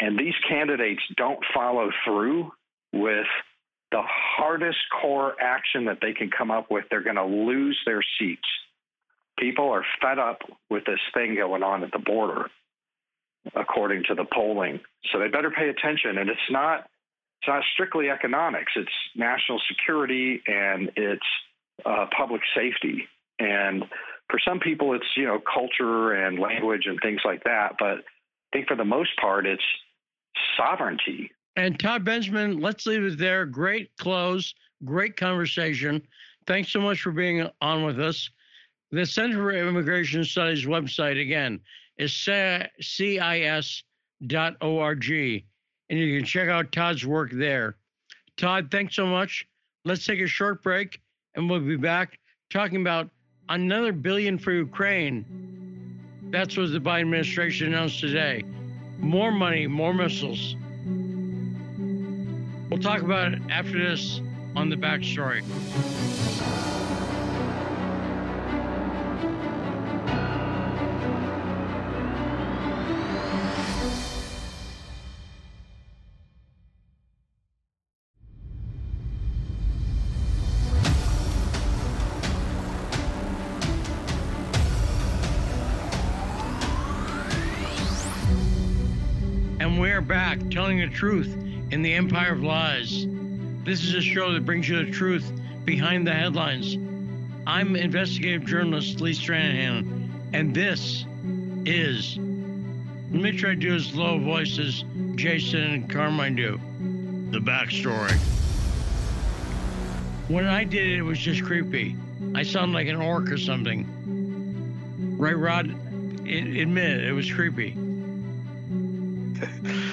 and these candidates don't follow through with the hardest core action that they can come up with, they're going to lose their seats. People are fed up with this thing going on at the border, according to the polling. So they better pay attention. And it's not it's not strictly economics. It's national security and it's uh, public safety. And for some people, it's you know culture and language and things like that. But I think for the most part, it's sovereignty and Todd Bensman, let's leave it there. Great close, great conversation. Thanks so much for being on with us. The Center for Immigration Studies website, again, is cis.org. and you can check out Todd's work there. Todd, thanks so much. Let's take a short break, and we'll be back talking about another billion for Ukraine. That's what the Biden administration announced today. More money, more missiles. We'll talk about it after this on the backstory. Back telling the truth in the empire of lies. This is a show that brings you the truth behind the headlines. I'm investigative journalist Lee Stranahan, and this is, let me try to do as low voices Jason and Carmine do, the backstory. When I did it, it was just creepy. I sounded like an orc or something. Right, Rod? It, admit it, it was creepy. [LAUGHS]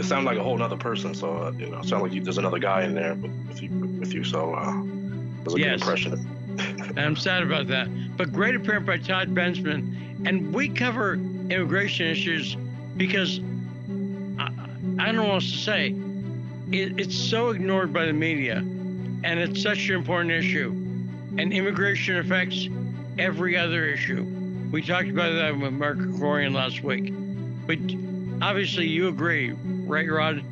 it sounded like a whole other person. So uh, you know, it sounded like you, there's another guy in there with, with you. With you, so uh, it was a Yes. good impression. And I'm sad about that. But great appearance by Todd Bensman. And we cover immigration issues because I, I don't know what else to say. It, it's so ignored by the media, and it's such an important issue. And immigration affects every other issue. We talked about that with Mark Krikorian last week. But obviously, you agree, right, Rod?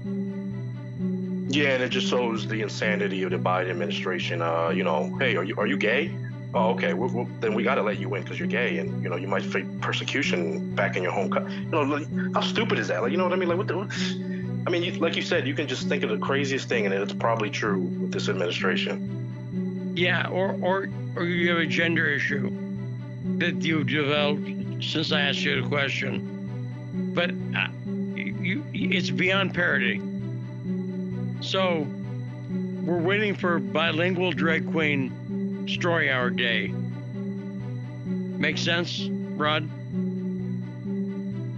Yeah, and it just shows the insanity of the Biden administration. Uh, you know, hey, are you are you gay? Oh, okay. Well, well, then we got to let you in because you're gay, and you know you might face persecution back in your home. co- You know, like, how stupid is that? Like, you know what I mean? Like, what the? What? I mean, you, like you said, you can just think of the craziest thing, and it's probably true with this administration. Yeah, or or or you have a gender issue that you've developed since I asked you the question, but uh, you it's beyond parody. So we're waiting for bilingual drag queen story hour day. Make sense, Rod?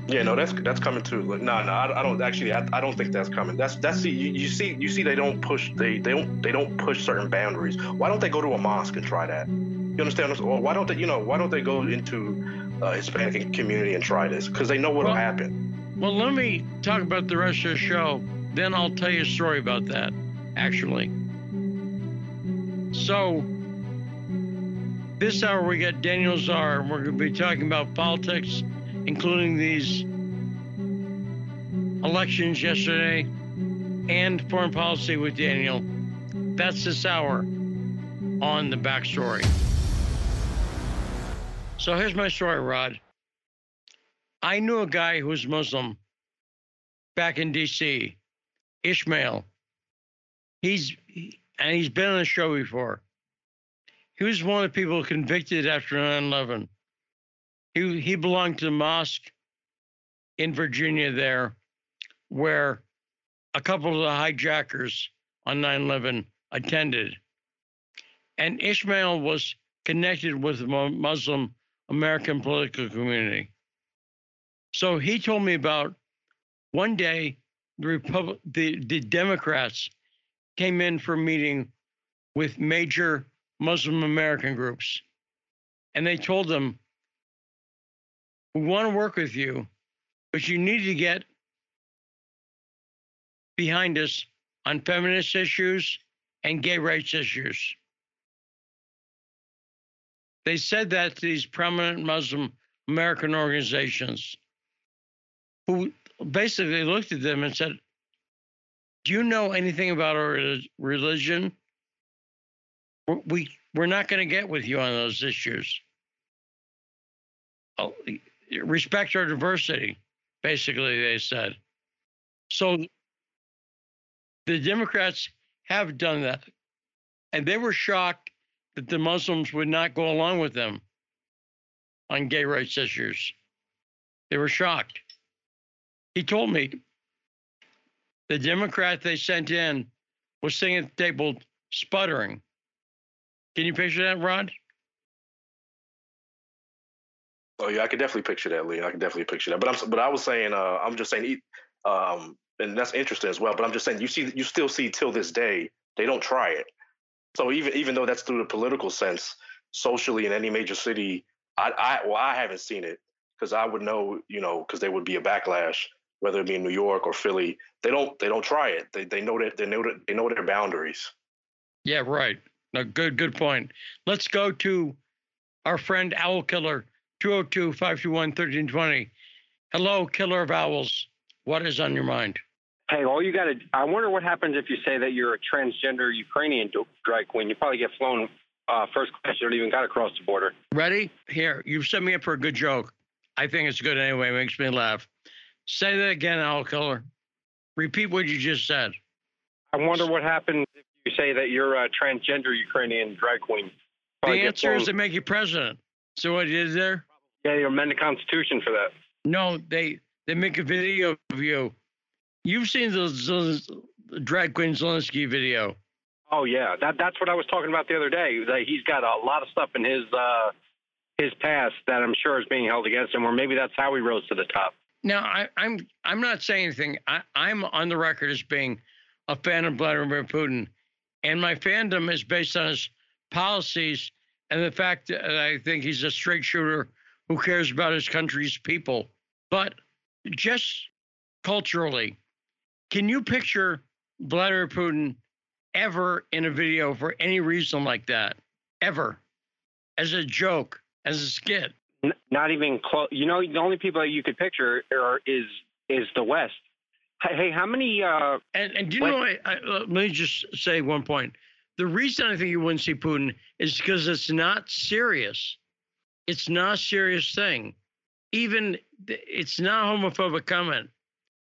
Yeah, no, that's that's coming too. Like, no, no, I, I don't actually. I, I don't think that's coming. That's that's the you, you see you see they don't push they they don't they don't push certain boundaries. Why don't they go to a mosque and try that? You understand? what I'm saying? Or why don't they you know why don't they go into uh, Hispanic community and try this? Because they know what'll Well- happen. Well, let me talk about the rest of the show. Then I'll tell you a story about that, actually. So, this hour we got Daniel Lazare, and we're going to be talking about politics, including these elections yesterday and foreign policy with Daniel. That's this hour on the backstory. So, here's my story, Rod. I knew a guy who was Muslim back in D.C., Ishmael. He's and he's been on the show before. He was one of the people convicted after 9/11. He he belonged to the mosque in Virginia there, where a couple of the hijackers on 9/11 attended, and Ishmael was connected with the Muslim American political community. So he told me about one day the Republic, the, the Democrats came in for a meeting with major Muslim American groups, and they told them, "We want to work with you, but you need to get behind us on feminist issues and gay rights issues." They said that to these prominent Muslim American organizations who basically looked at them and said, Do you know anything about our religion? We, we're not going to get with you on those issues. Oh, respect our diversity, basically, they said. So the Democrats have done that. And they were shocked that the Muslims would not go along with them on gay rights issues. They were shocked he told me the Democrat they sent in was sitting at the table sputtering. Can you picture that, Rod? Oh yeah, I can definitely picture that, Lee. I can definitely picture that. But I'm but I was saying, uh, I'm just saying, um, and that's interesting as well. But I'm just saying, you see, you still see till this day they don't try it. So even even though that's through the political sense, socially in any major city, I, I well, I haven't seen it because I would know, you know, because there would be a backlash, whether it be in New York or Philly. They don't they don't try it. They they know that they know that they know their boundaries. Yeah, right. No, good good point. Let's go to our friend Owl Killer, 202-521-1320. Hello, Killer of Owls. What is on your mind? Hey, all you got to, I wonder what happens if you say that you're a transgender Ukrainian drag queen. You probably get flown uh, first class. You don't even got to cross the border. Ready? Here, you've set me up for a good joke. I think it's good anyway. It makes me laugh. Say that again, Owl Killer. Repeat what you just said. I wonder what happens if you say that you're a transgender Ukrainian drag queen. Probably the answer is to make you president. So what you did there? Yeah, you amend the Constitution for that. No, they they make a video of you. You've seen the, the drag queen Zelensky video. Oh yeah, that that's what I was talking about the other day. That he's got a lot of stuff in his uh, his past that I'm sure is being held against him, or maybe that's how he rose to the top. Now I, I'm I'm not saying anything. I, I'm on the record as being a fan of Vladimir Putin, and my fandom is based on his policies and the fact that I think he's a straight shooter who cares about his country's people. But just culturally, can you picture Vladimir Putin ever in a video for any reason like that? Ever? As a joke, as a skit? N- not even close. You know, the only people that you could picture are, is is the West. Hey, how many? Uh, and, and do you West- know? I, I, let me just say one point. The reason I think you wouldn't see Putin is because it's not serious. It's not a serious thing. Even it's not homophobic comment.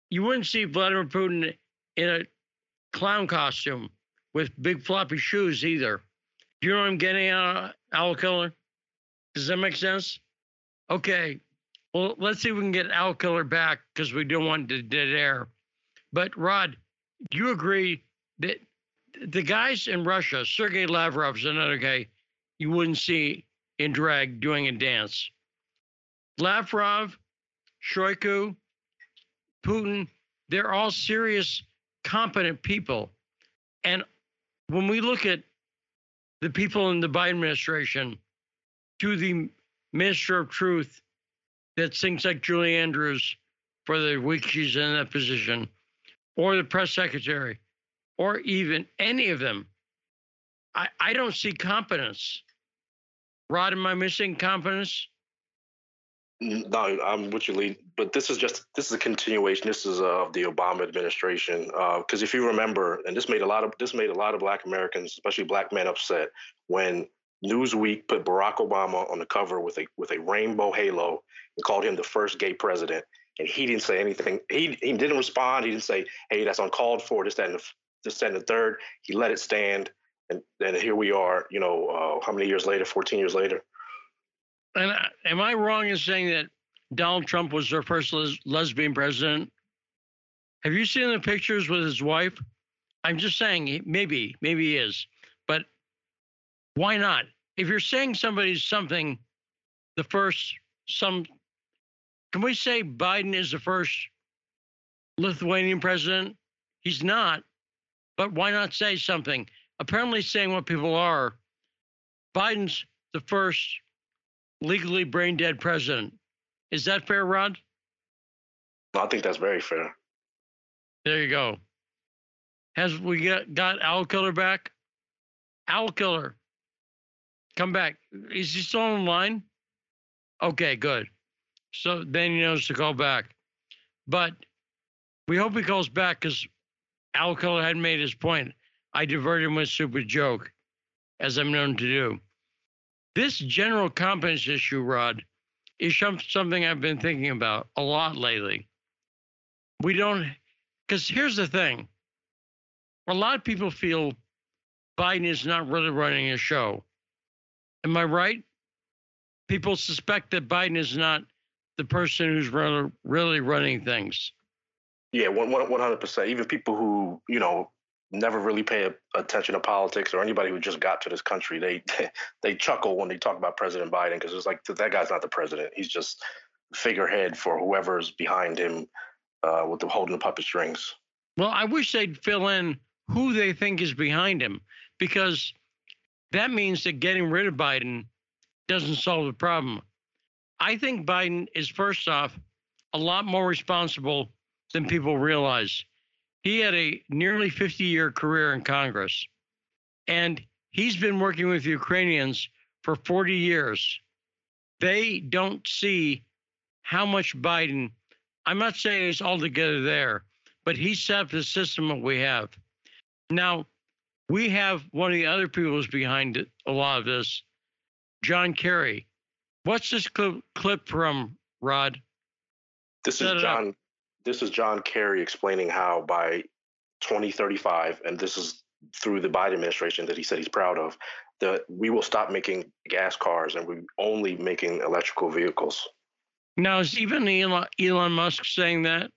You wouldn't see Vladimir Putin in a clown costume with big floppy shoes either. Do you know what I'm getting at, Owl Killer? Does that make sense? Okay. Well, let's see if we can get Owl Killer back because we don't want the dead air. But Rod, do you agree that the guys in Russia, Sergei Lavrov's another guy you wouldn't see in drag doing a dance. Lavrov, Shoigu, Putin, they're all serious, competent people. And when we look at the people in the Biden administration, to the Minister of Truth that sings like Julie Andrews for the week she's in that position, or the press secretary, or even any of them, I, I don't see competence. Rod, am I missing competence? No, I'm with you, Lee. But this is just this is a continuation. This is uh, of the Obama administration. Because uh, if you remember, and this made a lot of this made a lot of Black Americans, especially Black men, upset when Newsweek put Barack Obama on the cover with a with a rainbow halo and called him the first gay president. And he didn't say anything. He he didn't respond. He didn't say, "Hey, that's uncalled for." This, that, the, this, that, the third. He let it stand, and then here we are. You know, uh, how many years later? Fourteen years later. And am I wrong in saying that Donald Trump was their first les- lesbian president? Have you seen the pictures with his wife? I'm just saying, maybe, maybe he is, but why not? If you're saying somebody's something, the first, some, can we say Biden is the first Lithuanian president? He's not, but why not say something? Apparently, saying what people are. Biden's the first legally brain dead president. Is that fair, Rod? I think that's very fair. There you go. Has we got, got Owl Killer back? Owl Killer, come back. Is he still online? Okay, good. So then he knows to call back. But we hope he calls back because Owl Killer had made his point. I diverted him with stupid joke, as I'm known to do. This general competence issue, Rod, is something I've been thinking about a lot lately. We don't, because here's the thing a lot of people feel Biden is not really running a show. Am I right? People suspect that Biden is not the person who's really running things. Yeah, one hundred percent. Even people who you know never really pay attention to politics or anybody who just got to this country, they [LAUGHS] they chuckle when they talk about President Biden because it's like that guy's not the president. He's just figurehead for whoever's behind him uh, with the holding the puppet strings. Well, I wish they'd fill in who they think is behind him because that means that getting rid of Biden doesn't solve the problem. I think Biden is, first off, a lot more responsible than people realize. He had a nearly 50 year career in Congress, and he's been working with Ukrainians for 40 years. They don't see how much Biden, I'm not saying he's altogether there, but he set up the system that we have. Now, we have one of the other people who's behind a lot of this, John Kerry. What's this clip, clip from, Rod? This Set is John. This is John Kerry explaining how by 2035, and this is through the Biden administration that he said he's proud of, that we will stop making gas cars and we're only making electrical vehicles. Now, is even Elon, Elon Musk saying that?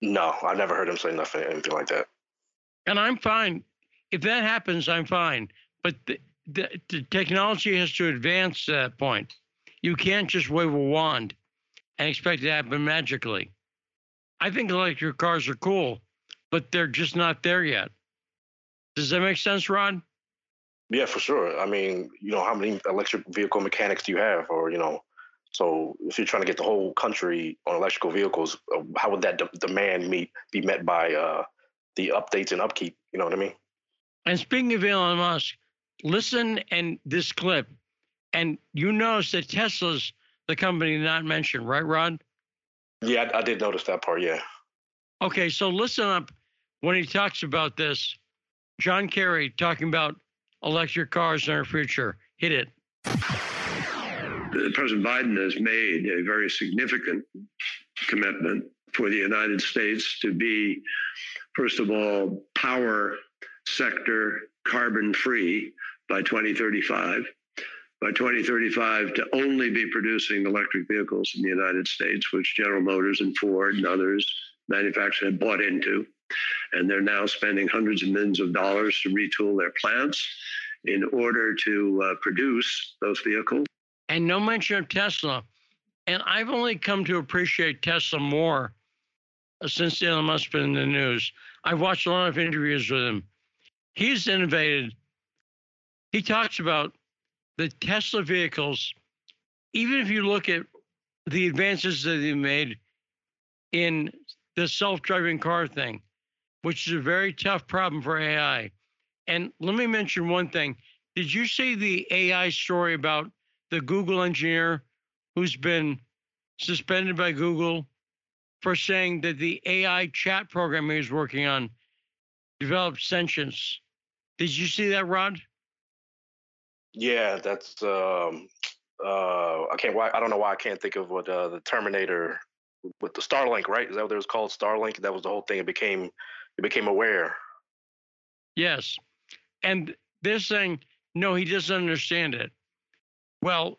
No, I've never heard him say nothing, anything like that. And I'm fine. If that happens, I'm fine. But the, the, the technology has to advance to that point. You can't just wave a wand and expect it to happen magically. I think electric cars are cool, but they're just not there yet. Does that make sense, Rod? Yeah, for sure. I mean, you know, how many electric vehicle mechanics do you have? Or, you know, so if you're trying to get the whole country on electrical vehicles, uh, how would that de- demand meet be met by uh, the updates and upkeep? You know what I mean? And speaking of Elon Musk, listen and this clip, and you notice that Tesla's the company not mentioned, right, Rod? Yeah, I, I did notice that part. Yeah. Okay, so listen up when he talks about this. John Kerry talking about electric cars in our future. Hit it. President Biden has made a very significant commitment for the United States to be, first of all, power sector carbon free by 2035. By 2035, to only be producing electric vehicles in the United States, which General Motors and Ford and others manufacturers have bought into. And they're now spending hundreds of millions of dollars to retool their plants in order to uh, produce those vehicles and no mention of Tesla. And I've only come to appreciate Tesla more since Elon Musk's been in the news. I've watched a lot of interviews with him. He's innovated. He talks about the Tesla vehicles. Even if you look at the advances that he made in the self-driving car thing, which is a very tough problem for AI. And let me mention one thing. Did you see the AI story about the Google engineer who's been suspended by Google for saying that the AI chat program he was working on developed sentience. Did you see that, Rod? Yeah, that's um uh I can't why I don't know why I can't think of what uh, the Terminator with the Starlink, right? Is that what it was called? Starlink? That was the whole thing. It became it became aware. Yes. And they're saying, no, he doesn't understand it. Well,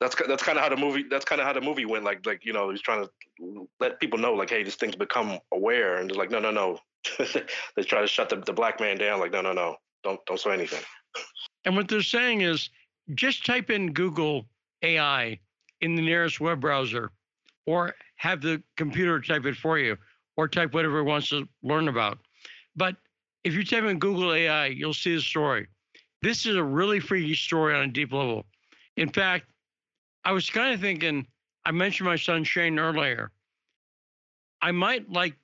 that's that's kind of how the movie that's kind of how the movie went. Like like you know he's trying to let people know like hey this thing's become aware and they're like no no no. [LAUGHS] they try to shut the, the black man down like no no no don't don't say anything. And what they're saying is just type in Google AI in the nearest web browser, or have the computer type it for you, or type whatever it wants to learn about. But if you type in Google AI, you'll see the story. This is a really freaky story on a deep level. In fact, I was kind of thinking, I mentioned my son Shane earlier. I might like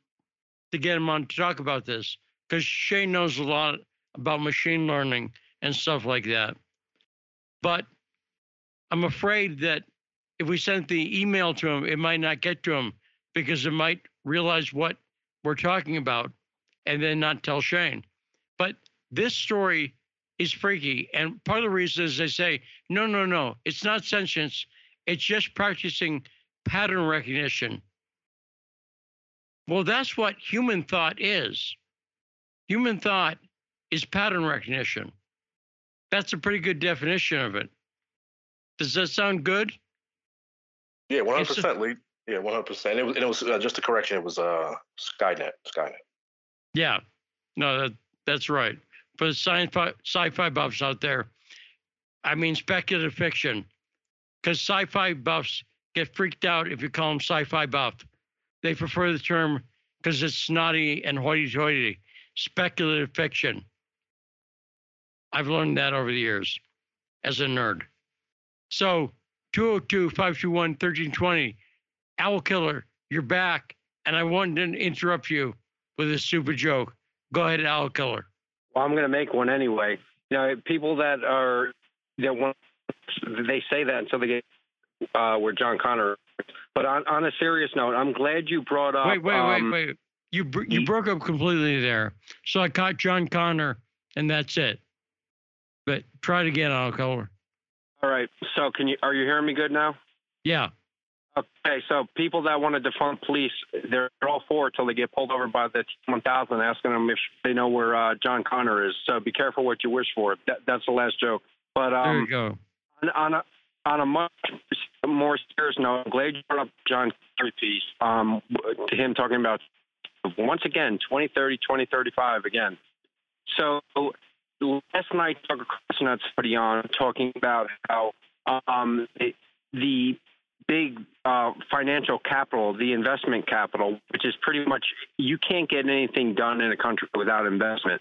to get him on to talk about this because Shane knows a lot about machine learning and stuff like that. But I'm afraid that if we sent the email to him, it might not get to him because it might realize what we're talking about and then not tell Shane. But this story is freaky. And part of the reason is they say, no, no, no, it's not sentience. It's just practicing pattern recognition. Well, that's what human thought is. Human thought is pattern recognition. That's a pretty good definition of it. Does that sound good? Yeah, one hundred percent, Lee. Yeah, one hundred percent. It was, and it was uh, just a correction. It was uh, Skynet. Skynet. Yeah, no, that, that's right. For the sci-fi, buffs out there, I mean speculative fiction, because sci-fi buffs get freaked out if you call them sci-fi buff. They prefer the term because it's snotty and hoity-toity, speculative fiction. I've learned that over the years as a nerd. So 202 521 1320, Owl Killer, you're back. And I wanted to interrupt you with a stupid joke. Go ahead, Owl Killer. Well, I'm going to make one anyway. You know, people that are that want they say that until they get uh, where John Connor. But on, on a serious note, I'm glad you brought up. Wait, wait, um, wait, wait. You br- you broke up completely there. So I caught John Connor, and that's it. But try it again, Owl Killer. All right. So can you are you hearing me good now? Yeah. Okay, so people that want to defund police, they're all for it till they get pulled over by the 1000 asking them if they know where uh, John Connor is. So be careful what you wish for. That, that's the last joke. But um, There you go. on, on a on a much more serious note, I'm glad you brought up John Kerry piece. Um, to him talking about once again 2030, 2035 again. So last night Tucker Carlson had somebody on talking about how um, it, the big uh, financial capital, the investment capital, which is pretty much you can't get anything done in a country without investment.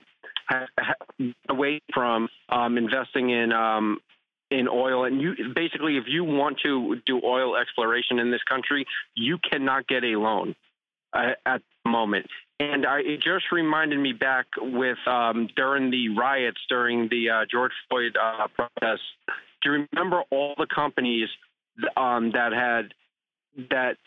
Away from um, investing in um, in oil, and you basically, if you want to do oil exploration in this country, you cannot get a loan uh, at the moment. And I, it just reminded me back with um, during the riots during the uh, George Floyd uh, protests. Do you remember all the companies um, that had that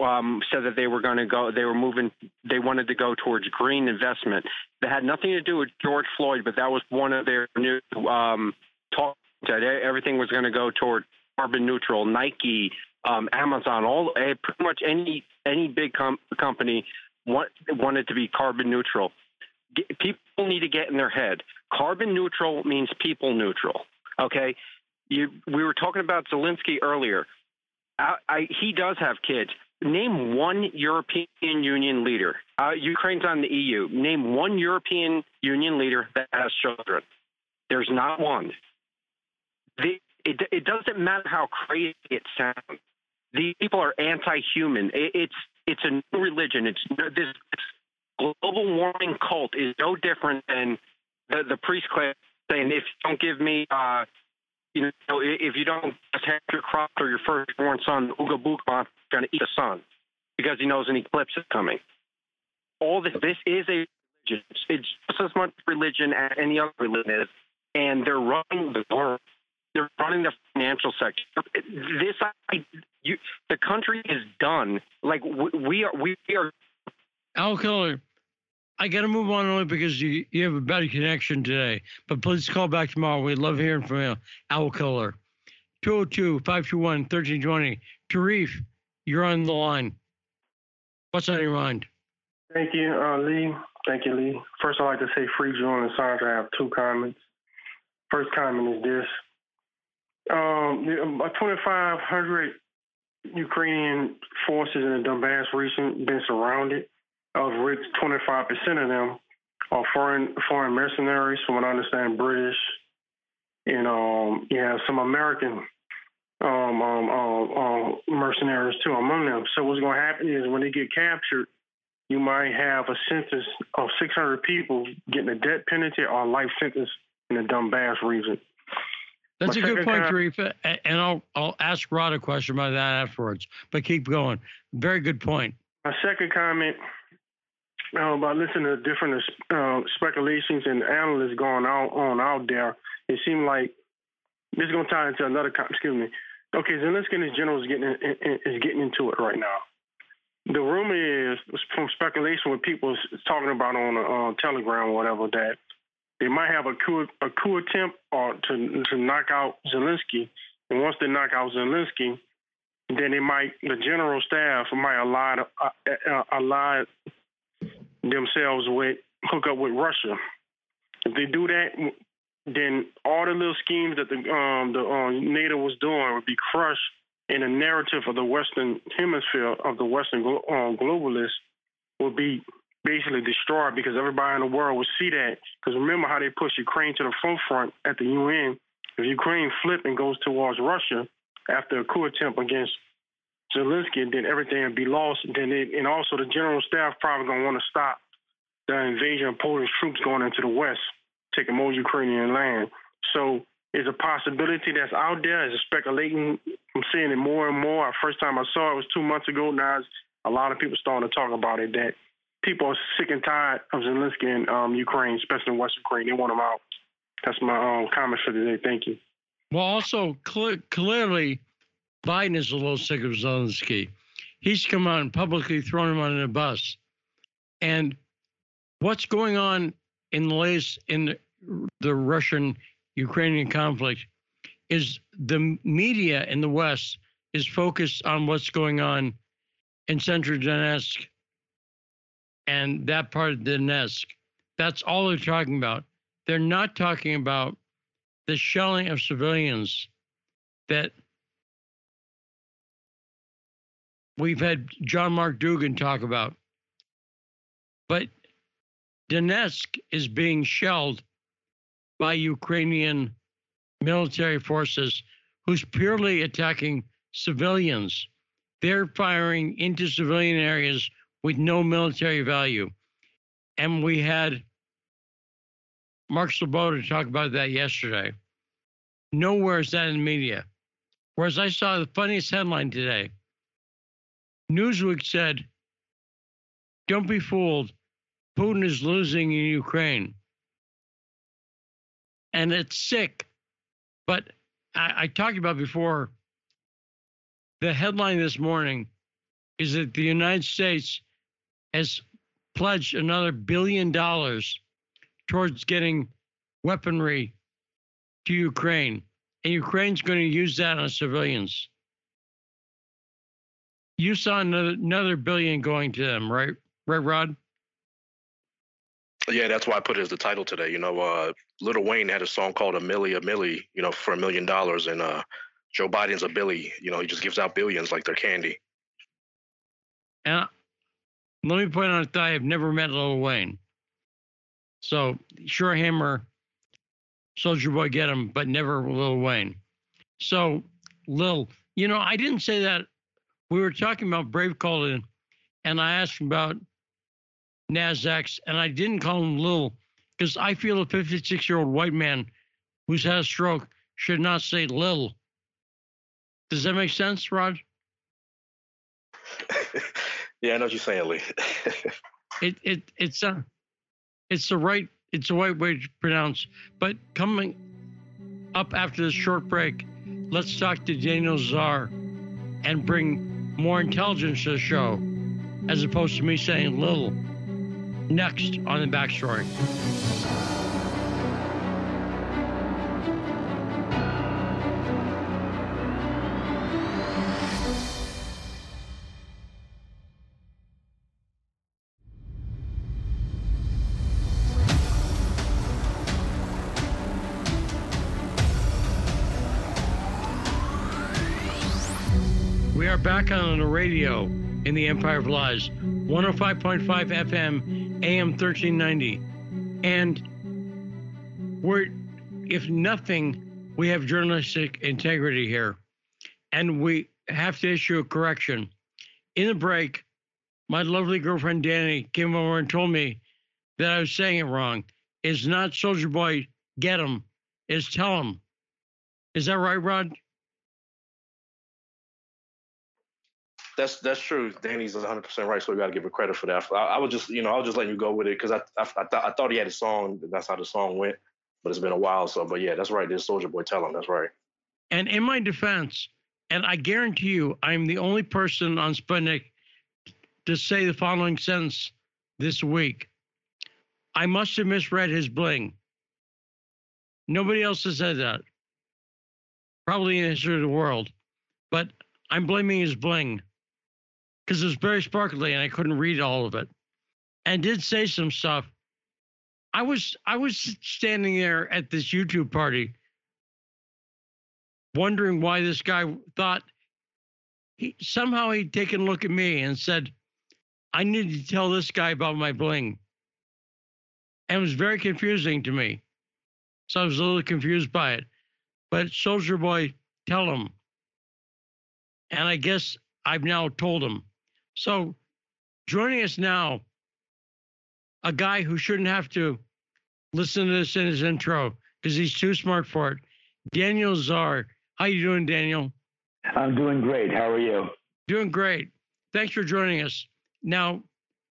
um, said that they were going to go, they were moving, they wanted to go towards green investment. That had nothing to do with George Floyd, but that was one of their new um, talk. That everything was going to go toward carbon neutral. Nike, um, Amazon, all eh, pretty much any any big com- company want, wanted to be carbon neutral. People need to get in their head. Carbon neutral means people neutral. Okay, you, we were talking about Zelensky earlier. I, I, he does have kids. Name one European Union leader. Uh, Ukraine's on the EU. Name one European Union leader that has children. There's not one. The, it, it doesn't matter how crazy it sounds. These people are anti-human. It, it's it's a new religion. It's this global warming cult is no different than the, the priest class saying, if you don't give me, uh, you know, if you don't have your crop or your firstborn son, Uga I'm going to eat the sun because he knows an eclipse is coming. All this, this is a religion. It's just as much religion as any other religion is, and they're running the world. They're running the financial sector. This, I, you, the country is done. Like we, we are, we are Owl Killer, I got to move on only because you, you have a better connection today. But please call back tomorrow. We'd love hearing from you, Owl Killer. 202 521 1320. Tarif, you're on the line. What's on your mind? Thank you, uh, Lee. Thank you, Lee. First, I'd like to say free Julian Assange. I have two comments. First comment is this. Um, about 2,500 Ukrainian forces in the Donbass region been surrounded, of which 25% of them are foreign foreign mercenaries, from what I understand, British, and um, you have some American um, um, um, um, mercenaries too among them. So what's going to happen is when they get captured, you might have a sentence of 600 people getting a death penalty or a life sentence in the Donbass region. That's My a good point, Tarif. And I'll, I'll ask Rod a question about that afterwards. But keep going. Very good point. My second comment uh, about listening to different uh, speculations and analysts going out on out there, it seemed like this is going to tie into another. Excuse me. Okay, Zelensky and his general is getting in, in, is getting into it right now. The rumor is from speculation what people is talking about on uh, Telegram or whatever that they might have a coup a coup attempt or to to knock out Zelensky, and once they knock out Zelensky, then they might the general staff might align uh, uh, themselves with hook up with Russia. If they do that, then all the little schemes that the um, the uh, NATO was doing would be crushed in the narrative of the Western Hemisphere of the Western glo- uh, globalists would be basically destroyed because everybody in the world would see that. Because remember how they pushed Ukraine to the forefront at the UN. If Ukraine flip and goes towards Russia after a coup attempt against Zelensky, then everything would be lost. And then and also the general staff probably gonna want to stop the invasion of Polish troops going into the west, taking more Ukrainian land. So it's a possibility that's out there. It's speculating. I'm seeing it more and more. First time I saw it was two months ago. Now a lot of people starting to talk about it. That people are sick and tired of Zelensky in um, Ukraine, especially in West Ukraine. They want him out. That's my um, comment for today. Thank you. Well, also cl- clearly, Biden is a little sick of Zelensky. He's come out and publicly thrown him on a bus. And what's going on in the latest in the, the Russian Ukrainian conflict is the media in the West is focused on what's going on in central Donetsk and that part of Donetsk. That's all they're talking about. They're not talking about the shelling of civilians that we've had John Mark Dougan talk about. But Donetsk is being shelled by Ukrainian military forces who's purely attacking civilians. They're firing into civilian areas with no military value. And we had Mark Sleboda talk about that yesterday. Nowhere is that in the media. Whereas I saw the funniest headline today. Newsweek said, Don't be fooled. Putin is losing in Ukraine. And it's sick. But I, I talked about before the headline this morning is that the United States has pledged another billion dollars towards getting weaponry to Ukraine. And Ukraine's going to use that on civilians. You saw another, billion going to them, right? Right, Rod? Yeah, that's why I put it as the title today. You know, uh, Lil Wayne had a song called "A Milli, a Milli," you know, for a million dollars, and uh, Joe Biden's a Billy. You know, he just gives out billions like they're candy. And let me point out that I have never met Little Wayne. So sure hammer, Soulja Boy get him, but never Little Wayne. So Lil, you know, I didn't say that. We were talking about Brave Colton, and I asked him about Nasdaq's, and I didn't call him Lil because I feel a 56 year old white man who's had a stroke should not say Lil. Does that make sense, Rod? [LAUGHS] yeah, I know what you're saying, Lee. [LAUGHS] it it it's a it's the right it's the right way to pronounce. But coming up after this short break, let's talk to Daniel Lazare and bring more intelligence to the show, as opposed to me saying little. Next on the backstory. Back on the radio in the Empire of Lies, 105.5 FM, AM 1390. And we're, if nothing, we have journalistic integrity here. And we have to issue a correction. In the break, my lovely girlfriend Danny came over and told me that I was saying it wrong. It's not Soulja Boy, get him. It's tell him. Is that right, Rod? That's that's true. Danny's 100 percent right, so we got to give her credit for that. I, I, was just, you know, I was just letting you go with it because I I, I, th- I, thought he had a song. That's how the song went, but it's been a while. So, but yeah, that's right. This Soulja Boy, tell him that's right. And in my defense, and I guarantee you, I'm the only person on Sputnik to say the following sentence this week. I must have misread his bling. Nobody else has said that. Probably in the history of the world. But I'm blaming his bling because it was very sparkly and I couldn't read all of it. And did say some stuff. I was I was standing there at this YouTube party wondering why this guy thought he somehow he'd taken a look at me and said, I need to tell this guy about my bling. And it was very confusing to me. So I was a little confused by it. But Soulja Boy, tell him. And I guess I've now told him. So joining us now, a guy who shouldn't have to listen to this in his intro because he's too smart for it. Daniel Lazare. How you doing, Daniel? I'm doing great. How are you? Doing great. Thanks for joining us. Now,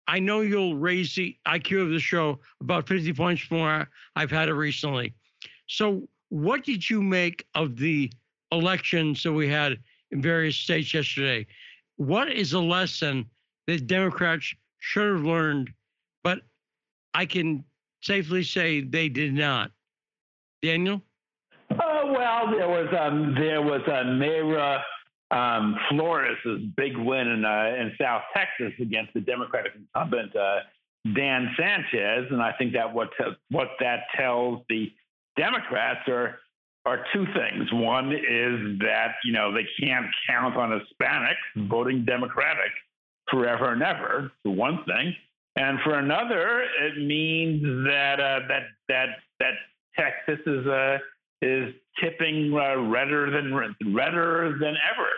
I know you'll raise the IQ of the show about 50 points more. I've had it recently. So, what did you make of the elections that we had in various states yesterday? What is a lesson that Democrats should have learned, but I can safely say they did not? Daniel? Oh well, there was um, there was a Mayra um, Flores' big win in uh, in South Texas against the Democratic incumbent uh, Dan Sanchez, and I think that what te- what that tells the Democrats are are two things. One is that you know they can't count on Hispanics voting Democratic forever and ever. For one thing, and for another, it means that uh, that that that Texas is uh, is tipping uh, redder than redder than ever,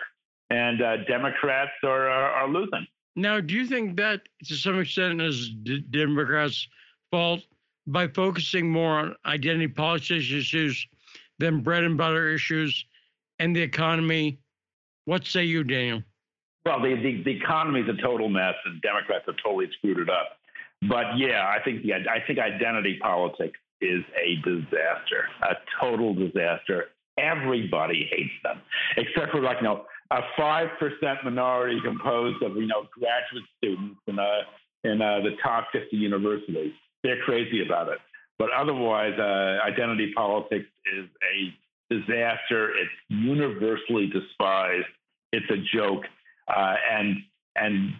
and uh, Democrats are, are, are losing. Now, do you think that to some extent is D- Democrats' fault by focusing more on identity politics issues than bread and butter issues and the economy? What say you, Daniel? Well, the, the, the economy is a total mess, and Democrats have totally screwed it up. But yeah, I think the I think identity politics is a disaster, a total disaster. Everybody hates them, except for like you know a five percent minority composed of you know graduate students in uh, in uh, the top fifty universities. They're crazy about it, but otherwise, uh, identity politics is a disaster. It's universally despised. It's a joke, uh, and and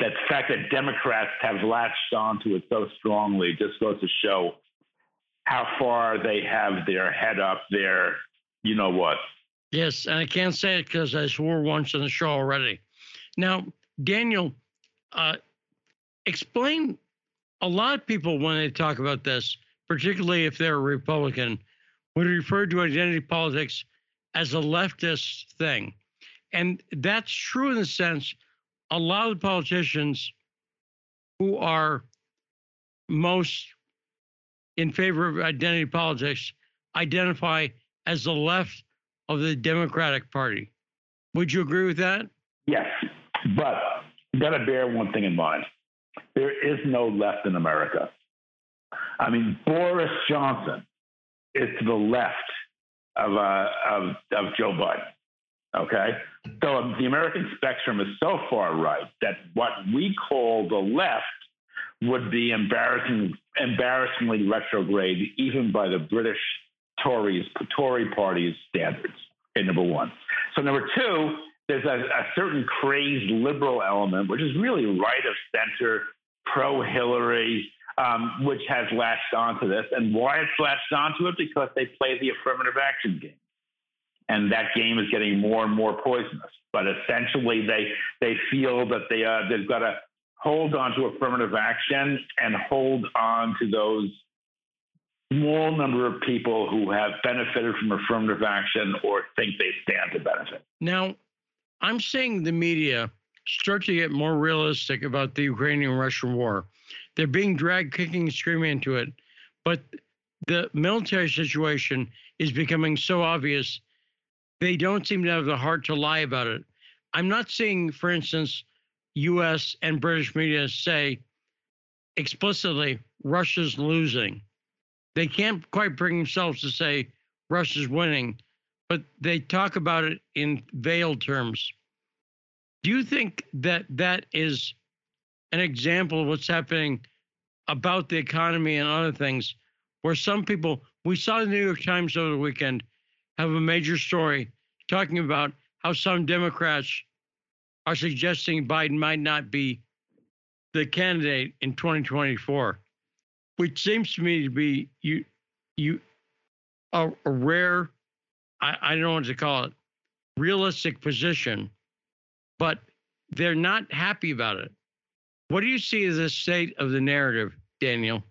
that fact that Democrats have latched onto it so strongly just goes to show how far they have their head up there. You know what? Yes, and I can't say it because I swore once in the show already. Now, Daniel, uh, explain. A lot of people, when they talk about this, particularly if they're a Republican, would refer to identity politics as a leftist thing. And that's true in the sense a lot of the politicians who are most in favor of identity politics identify as the left of the Democratic Party. Would you agree with that? Yes, but you got to bear one thing in mind. There is no left in America. I mean, Boris Johnson is to the left of, uh, of, of Joe Biden. Okay. So the American spectrum is so far right that what we call the left would be embarrassing, embarrassingly retrograde, even by the British Tories, Tory party's standards. Okay, number one. So number two, there's a, a certain crazed liberal element, which is really right of center, pro Hillary, um, which has latched onto this. And why it's latched onto it? Because they play the affirmative action game and that game is getting more and more poisonous. But essentially, they they feel that they uh, they've got to hold on to affirmative action and hold on to those small number of people who have benefited from affirmative action or think they stand to benefit. Now, I'm seeing the media start to get more realistic about the Ukrainian Russian war. They're being dragged kicking and screaming into it, but the military situation is becoming so obvious they don't seem to have the heart to lie about it. I'm not seeing, for instance, US and British media say explicitly Russia's losing. They can't quite bring themselves to say Russia's winning, but they talk about it in veiled terms. Do you think that that is an example of what's happening about the economy and other things, where some people, we saw the New York Times over the weekend have a major story talking about how some Democrats are suggesting Biden might not be the candidate in 2024, which seems to me to be you you a, a rare I, I don't know what to call it realistic position, but they're not happy about it. What do you see as the state of the narrative, Daniel?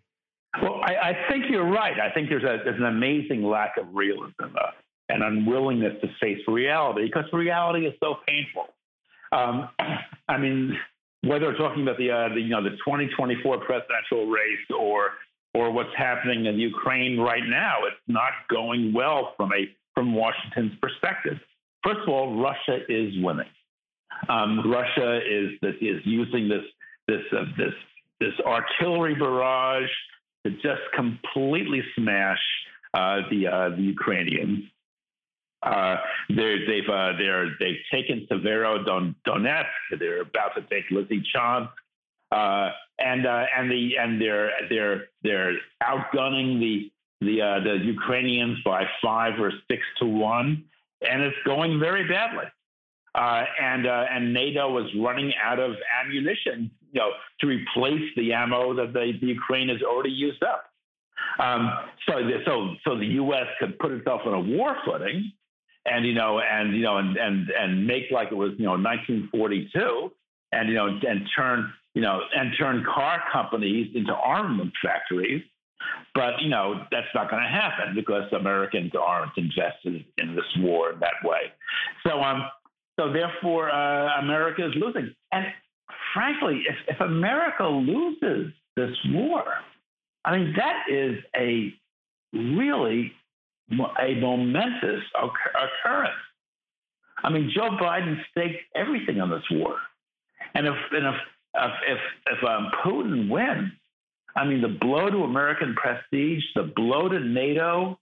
Well, I, I think you're right. I think there's a there's an amazing lack of realism. Uh, and unwillingness to face reality because reality is so painful. Um, [CLEARS THROAT] I mean, whether we're talking about the, uh, the you know the 2024 presidential race or or what's happening in Ukraine right now, it's not going well from a from Washington's perspective. First of all, Russia is winning. Um, Russia is is using this this uh, this this artillery barrage to just completely smash uh, the uh, the Ukrainians. Uh, they've uh, they're they've taken Severodonetsk. They're about to take Lysychansk, uh, and uh, and the and they're they're they're outgunning the the uh, the Ukrainians by five or six to one, and it's going very badly. Uh, and uh, and NATO is running out of ammunition, you know, to replace the ammo that the, the Ukraine has already used up. Um, so, the, so, so the U.S. could put itself on a war footing, and you know, and you know, and and and make like it was, you know, 1942, and you know, and turn, you know, and turn car companies into armament factories. But you know, that's not going to happen because Americans aren't invested in this war in that way. So, um, so therefore, uh, America is losing. And frankly, if, if America loses this war, I mean, that is a really a momentous occurrence. I mean, Joe Biden staked everything on this war, and if and if if if, if um, Putin wins, I mean, the blow to American prestige, the blow to NATO,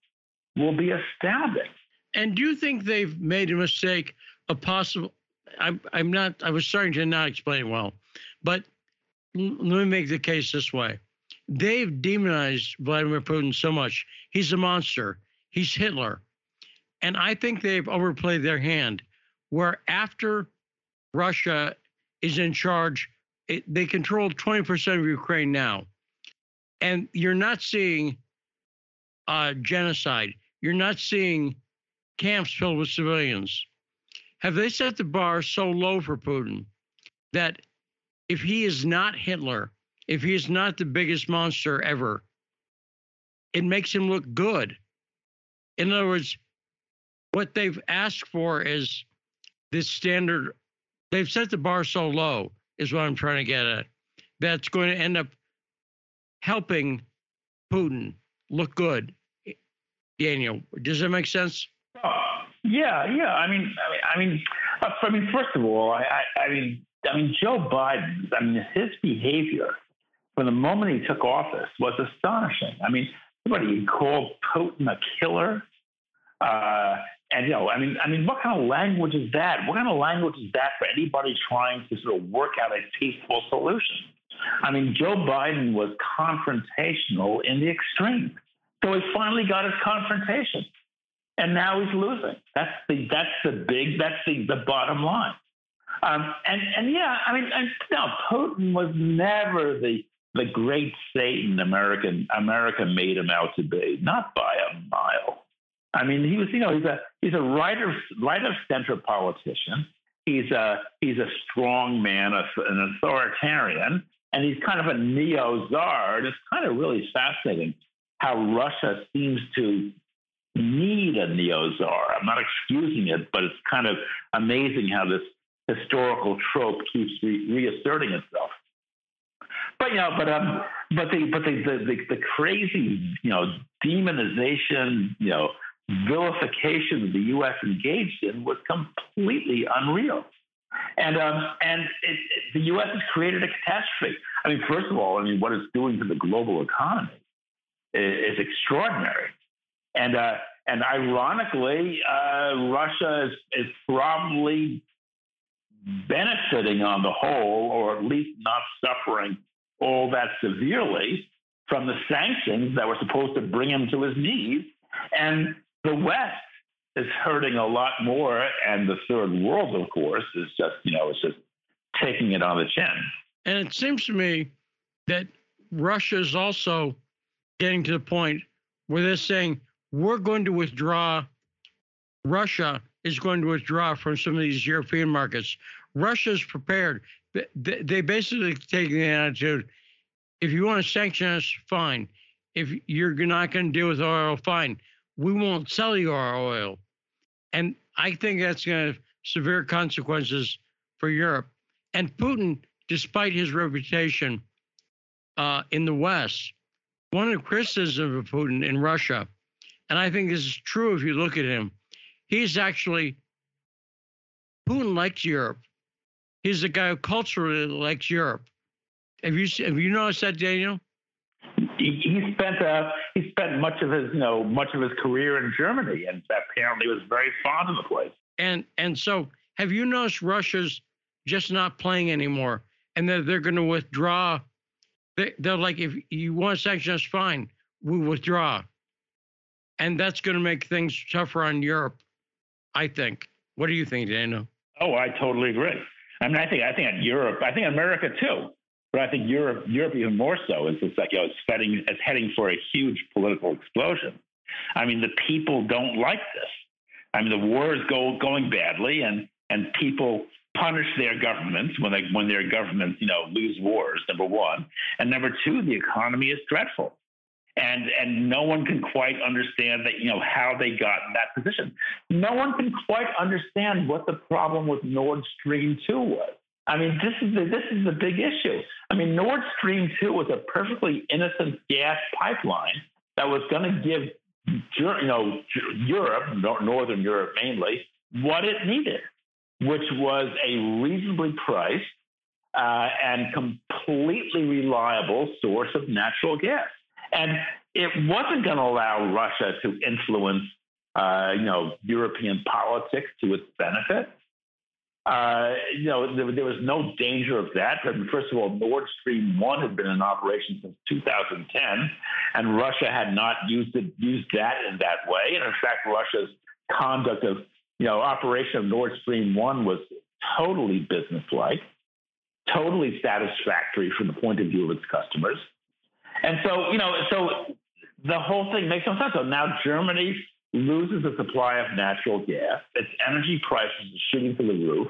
will be astounding. And do you think they've made a mistake a possible. I'm, I'm not, I was starting to not explain well, but let me make the case this way. They've demonized Vladimir Putin so much. He's a monster. He's Hitler. And I think they've overplayed their hand, where after Russia is in charge, it, they control 20% of Ukraine now. And you're not seeing uh, genocide. You're not seeing camps filled with civilians. Have they set the bar so low for Putin that if he is not Hitler, if he is not the biggest monster ever, it makes him look good? In other words, what they've asked for is this standard. They've set the bar so low, is what I'm trying to get at. That's going to end up helping Putin look good. Daniel, does that make sense? Yeah, yeah. I mean, I mean, I mean, uh, first of all, I, I, I mean, I mean, Joe Biden. I mean, his behavior from the moment he took office was astonishing. I mean, somebody called Putin a killer. Uh, and you know, I mean, I mean, what kind of language is that? What kind of language is that for anybody trying to sort of work out a peaceful solution? I mean, Joe Biden was confrontational in the extreme. So he finally got his confrontation and now he's losing. That's the that's the big that's the the bottom line. Um, and and yeah, I mean, and, no, Putin was never the the great Satan American America made him out to be, not by a mile. I mean, he was you know he's a he's a right of right of center politician. He's a he's a strong man, an authoritarian, and he's kind of a neo czar. It's kind of really fascinating how Russia seems to need a neo-czar. I'm not excusing it, but it's kind of amazing how this historical trope keeps re- reasserting itself. But you know, but um, but the but the, the the, the crazy you know demonization, you know, vilification the U.S. engaged in was completely unreal. And um, and it, it, the U.S. has created a catastrophe. I mean, first of all, I mean, what it's doing to the global economy is, is extraordinary. And uh, and ironically, uh, Russia is, is probably benefiting on the whole, or at least not suffering all that severely from the sanctions that were supposed to bring him to his knees. And the West is hurting a lot more, and the third world, of course, is just you know it's just taking it on the chin. And it seems to me that Russia is also getting to the point where they're saying we're going to withdraw. Russia is going to withdraw from some of these European markets. Russia is prepared. They basically take the attitude if you want to sanction us, fine. If you're not going to deal with oil, fine. We won't sell you our oil. And I think that's going to have severe consequences for Europe. And Putin, despite his reputation uh, in the West, one of the criticisms of Putin in Russia, and I think this is true if you look at him, he's actually Putin likes Europe. He's a guy who culturally likes Europe. Have you have you noticed that, Daniel? He, he spent uh, he spent much of his you know much of his career in Germany, and apparently was very fond of the place. And and so, have you noticed Russia's just not playing anymore, and that they're, they're going to withdraw? They, they're like, if you want to sanction us, fine, we withdraw, and that's going to make things tougher on Europe. I think. What do you think, Daniel? Oh, I totally agree. I mean, I think I think Europe, I think America too, but I think Europe, Europe even more so is it's like you know it's heading it's heading for a huge political explosion. I mean, the people don't like this. I mean, the war is go, going badly, and and people punish their governments when they when their governments you know lose wars. Number one, and number two, the economy is dreadful and and no one can quite understand that you know how they got in that position. No one can quite understand what the problem with Nord Stream two was. I mean, this is the, this is the big issue. I mean, Nord Stream two was a perfectly innocent gas pipeline that was going to give you know Europe, Northern Europe mainly, what it needed, which was a reasonably priced uh, and completely reliable source of natural gas. And it wasn't going to allow Russia to influence, uh, you know, European politics to its benefit. Uh, you know, there, there, was no danger of that. First of all, Nord Stream One had been in operation since 2010, and Russia had not used it, used that in that way. And in fact, Russia's conduct of, you know, operation of Nord Stream One was totally businesslike, totally satisfactory from the point of view of its customers. And so, you know, so the whole thing makes no sense. So now Germany loses a supply of natural gas. Its energy prices are shooting through the roof.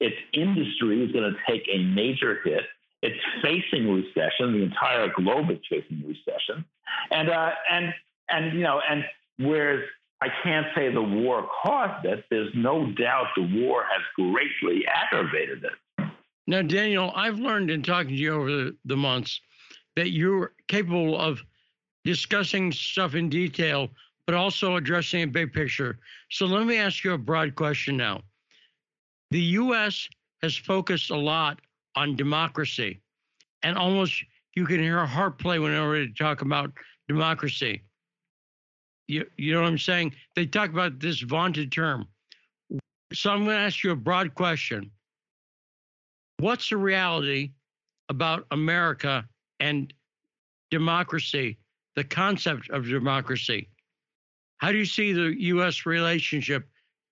Its industry is going to take a major hit. It's facing recession. The entire globe is facing recession. And uh, and and you know, and whereas I can't say the war caused it, there's no doubt the war has greatly aggravated it. Now, Daniel, I've learned in talking to you over the, the months that you're capable of discussing stuff in detail, but also addressing a big picture. So let me ask you a broad question now. The US has focused a lot on democracy, and almost you can hear a heart play whenever they talk about democracy. You, you know what I'm saying? They talk about this vaunted term. So I'm going to ask you a broad question. What's the reality about America and democracy, the concept of democracy. How do you see the U.S. relationship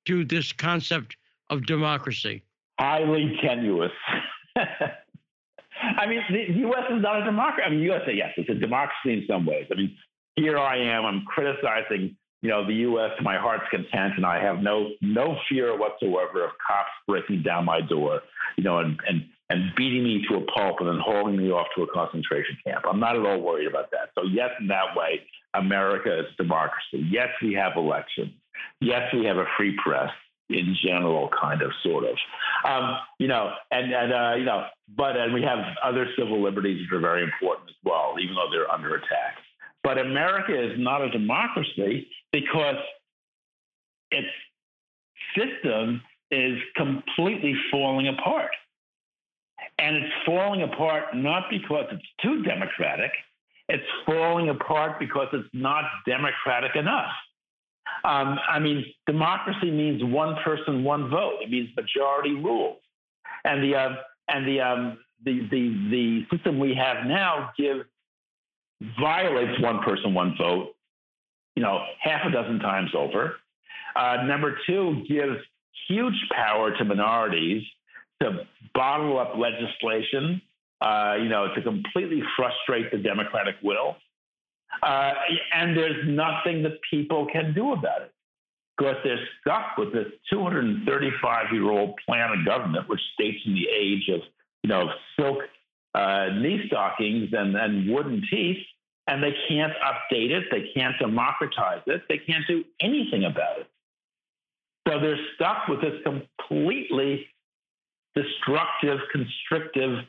to this concept of democracy? Highly tenuous. [LAUGHS] I mean, the U.S. is not a democracy. I mean, U.S. yes, it's a democracy in some ways. I mean, here I am. I'm criticizing, you know, the U.S. to my heart's content, and I have no no fear whatsoever of cops breaking down my door, you know, and and and beating me to a pulp and then hauling me off to a concentration camp. I'm not at all worried about that. So, yes, in that way, America is democracy. Yes, we have elections. Yes, we have a free press in general, kind of, sort of. Um, you know, and, and uh, you know, but and we have other civil liberties that are very important as well, even though they're under attack. But America is not a democracy because its system is completely falling apart. And it's falling apart not because it's too democratic, it's falling apart because it's not democratic enough. Um, I mean, democracy means one person, one vote. It means majority rules, and the uh, and the, um, the the the system we have now gives violates one person, one vote. You know, half a dozen times over. Uh, number two gives huge power to minorities to bottle up legislation, uh, you know, to completely frustrate the democratic will. Uh, and there's nothing that people can do about it because they're stuck with this 235 year old plan of government, which states in the age of, you know, silk uh, knee stockings and, and wooden teeth, and they can't update it, they can't democratize it, they can't do anything about it. So they're stuck with this completely destructive, constrictive,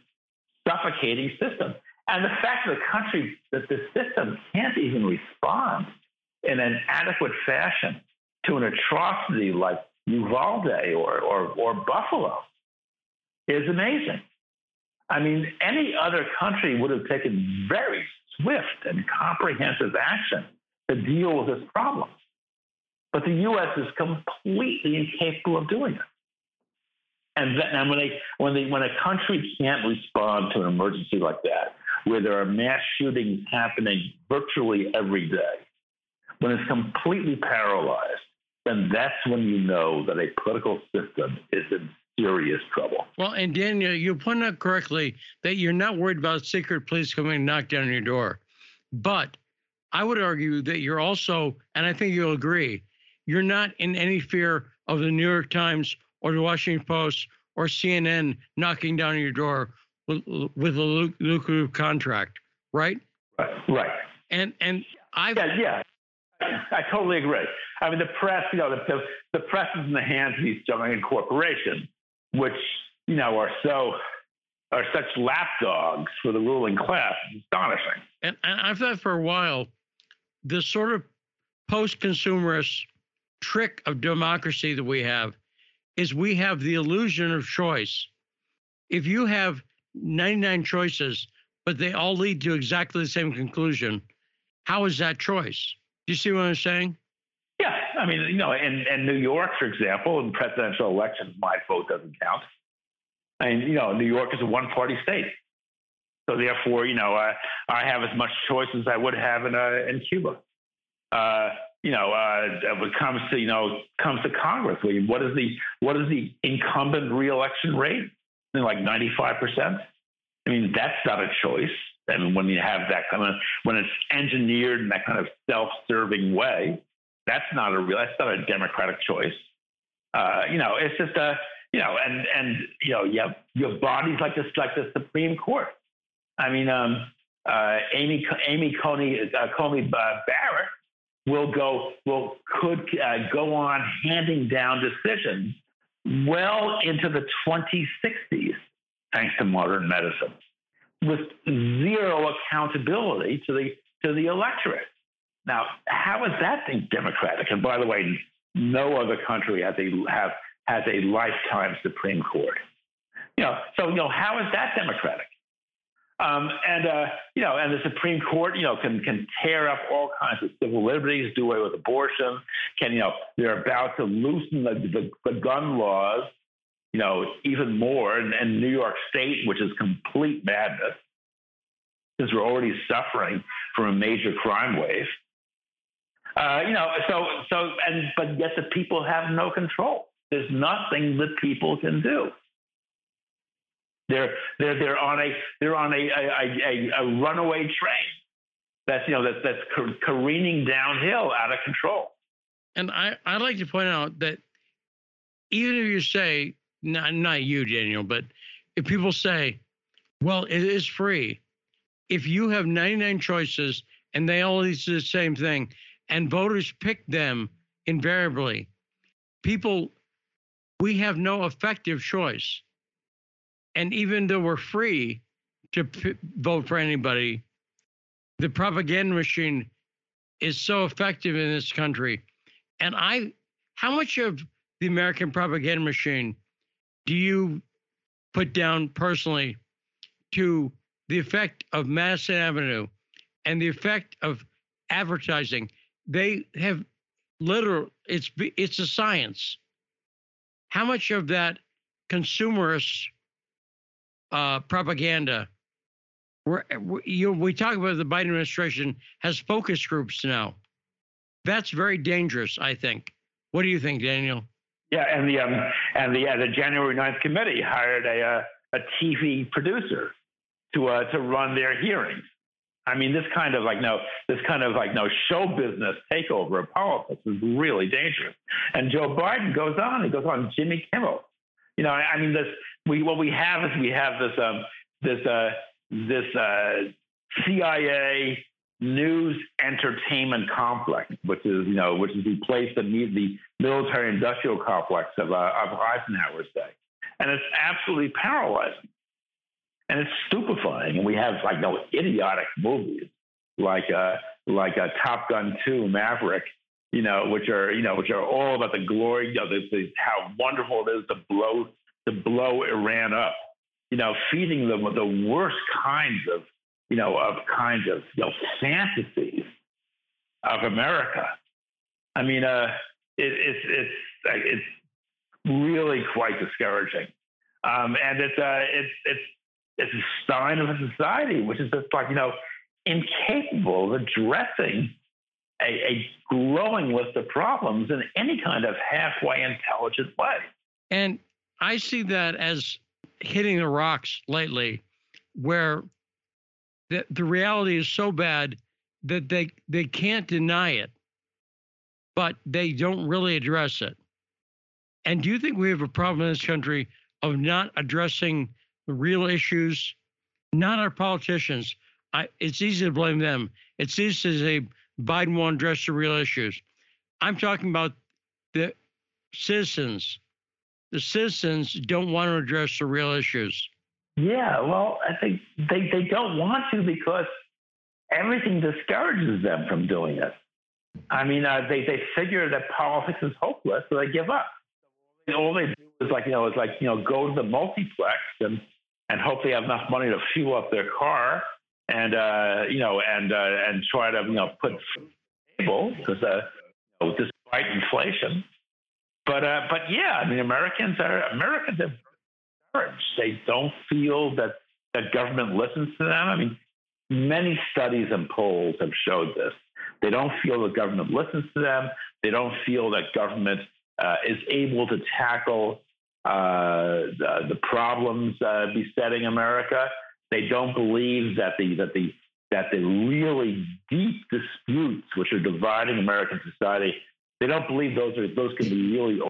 suffocating system. And the fact that the country, that the system can't even respond in an adequate fashion to an atrocity like Uvalde or, or, or Buffalo is amazing. I mean, any other country would have taken very swift and comprehensive action to deal with this problem. But the U.S. is completely incapable of doing it. And, then, and when, they, when, they, when a country can't respond to an emergency like that, where there are mass shootings happening virtually every day, when it's completely paralyzed, then that's when you know that a political system is in serious trouble. Well, and Daniel, you point out correctly that you're not worried about secret police coming and knock down your door. But I would argue that you're also, and I think you'll agree, you're not in any fear of the New York Times or the Washington Post or CNN knocking down your door with, with a lucrative contract, right? Right. Right. And and I yeah yeah I totally agree. I mean, the press, you know, the, the, the press is in the hands of these giant corporations, which you know are so are such lapdogs for the ruling class. It's astonishing. And, and I've thought for a while, this sort of post-consumerist trick of democracy that we have is we have the illusion of choice. If you have 99 choices, but they all lead to exactly the same conclusion, how is that choice? Do you see what I'm saying? Yeah, I mean, you know, in, in New York, for example, in presidential elections, my vote doesn't count. I mean, you know, New York is a one-party state, so therefore, you know, uh, I have as much choice as I would have in uh, in Cuba. Uh, you know, uh, when it comes to you know comes to Congress, what is the what is the incumbent reelection rate? Like ninety five percent. I mean, that's not a choice. I mean, when you have that kind of when it's engineered in that kind of self serving way, that's not a real. That's not a democratic choice. Uh, you know, it's just a you know, and and you know, you have your bodies like this, like the Supreme Court. I mean, um, uh, Amy Amy Coney uh, Coney uh, Barrett will go will could uh, go on handing down decisions well into the 2060s, thanks to modern medicine, with zero accountability to the to the electorate. Now, how is that democratic? And by the way, no other country has a have has a lifetime Supreme Court. You know, so you know, how is that democratic? Um, and uh, you know, and the Supreme Court, you know, can can tear up all kinds of civil liberties, do away with abortion. Can you know, they're about to loosen the, the, the gun laws, you know, even more. And, and New York State, which is complete madness, since we're already suffering from a major crime wave. Uh, you know, so so and but yet the people have no control. There's nothing that people can do. They're they're they're on a they're on a a, a, a runaway train that's you know that's that's careening downhill out of control. And I I'd like to point out that even if you say not not you Daniel, but if people say, well, it is free. If you have 99 choices and they all do the same thing, and voters pick them invariably, people we have no effective choice. And even though we're free to p- vote for anybody, the propaganda machine is so effective in this country. And I, how much of the American propaganda machine do you put down personally to the effect of Madison Avenue and the effect of advertising? They have literal, it's, it's a science how much of that consumerist uh, propaganda we're, you, we talk about the Biden administration has focus groups now. That's very dangerous, I think. What do you think, Daniel? Yeah, and the um, and the uh, the January 9th committee hired a uh, a TV producer to uh, to run their hearings. I mean, this kind of like no, this kind of like no show business takeover of politics is really dangerous. And Joe Biden goes on. He goes on Jimmy Kimmel. You know, I, I mean, this we what we have is we have this um this uh this uh CIA news entertainment complex, which is you know which replaced the the military industrial complex of uh, of Eisenhower's day. and it's absolutely paralyzing, and it's stupefying. And we have like no idiotic movies like uh, like a uh, Top Gun Two Maverick, you know, which are you know which are all about the glory, you know, how wonderful it is to blow to blow Iran up, you know, feeding them the worst kinds of you know of kinds of you know fantasies of America. I mean, uh, it, it's it's it's really quite discouraging, um, and it's uh, it's it's it's a sign of a society which is just like you know incapable of addressing a, a growing list of problems in any kind of halfway intelligent way. And I see that as hitting the rocks lately, where the, the reality is so bad that they they can't deny it, but they don't really address it. And do you think we have a problem in this country of not addressing the real issues? Not our politicians. I, it's easy to blame them. It's easy to say Biden won't address the real issues. I'm talking about the citizens. The citizens don't want to address the real issues. Yeah, well, I think they, they don't want to because everything discourages them from doing it. I mean, uh, they, they figure that politics is hopeless, so they give up. All they do is like, you know, is like, you know, go to the multiplex and, and hope they have enough money to fuel up their car and, uh, you know, and, uh, and try to, you know, put table because, uh, you know, despite inflation. But, uh, but yeah, I mean, Americans are, Americans are discouraged. They don't feel that, the government listens to them. I mean, many studies and polls have showed this. They don't feel the government listens to them. They don't feel that government uh, is able to tackle uh, the, the, problems besetting America. They don't believe that the that the that the really deep disputes which are dividing American society, they don't believe those are those can be really overcome.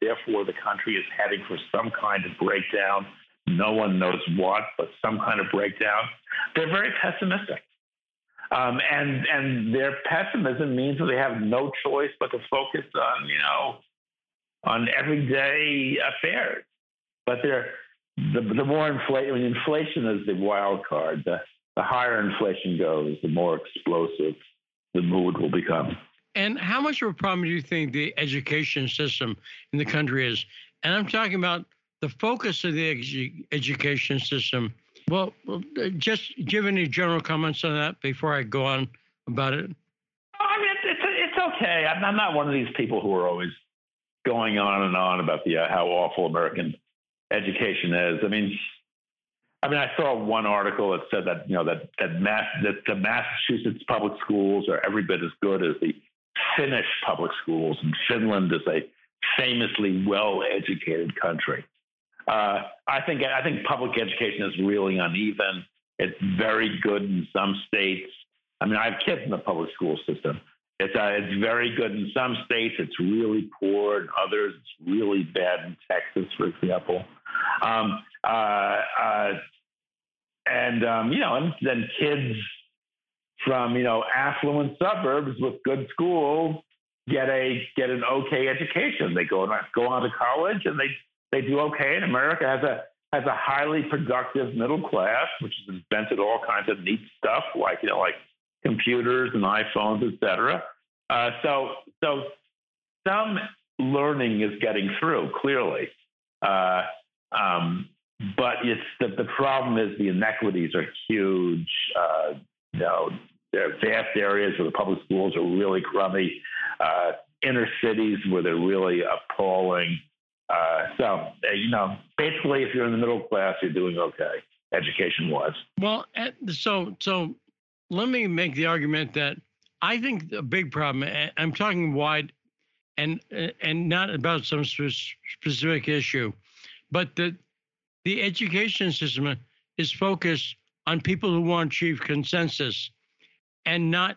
Therefore, the country is heading for some kind of breakdown. No one knows what, but some kind of breakdown. They're very pessimistic. Um, and and their pessimism means that they have no choice but to focus on you know on everyday affairs. But they're the, the more inflation, mean, inflation is the wild card. The, the higher inflation goes, the more explosive the mood will become. And how much of a problem do you think the education system in the country is? And I'm talking about the focus of the edu- education system well, just give any general comments on that before I go on about it. I mean, it's it's okay. I'm, I'm not one of these people who are always going on and on about the uh, how awful American education is. I mean, I mean, I saw one article that said that you know that that, Mass, that the Massachusetts public schools are every bit as good as the Finnish public schools, and Finland is a famously well-educated country. Uh, I think I think public education is really uneven. It's very good in some states. I mean, I have kids in the public school system. It's uh, it's very good in some states. It's really poor in others. It's really bad in Texas, for example. Um, uh, uh, and um, you know, and then kids from you know affluent suburbs with good schools get a get an okay education. They go go on to college and they they do okay. And America has a has a highly productive middle class, which has invented all kinds of neat stuff like you know like computers and iPhones, et cetera. Uh, so so some learning is getting through clearly, uh, um, but it's the, the problem is the inequities are huge. Uh, you know, there are vast areas where the public schools are really crummy. Uh, inner cities where they're really appalling. Uh, so, uh, you know, basically, if you're in the middle class, you're doing okay, education wise. Well, so so let me make the argument that I think a big problem. I'm talking wide, and and not about some specific issue, but the the education system is focused on people who want to achieve consensus, and not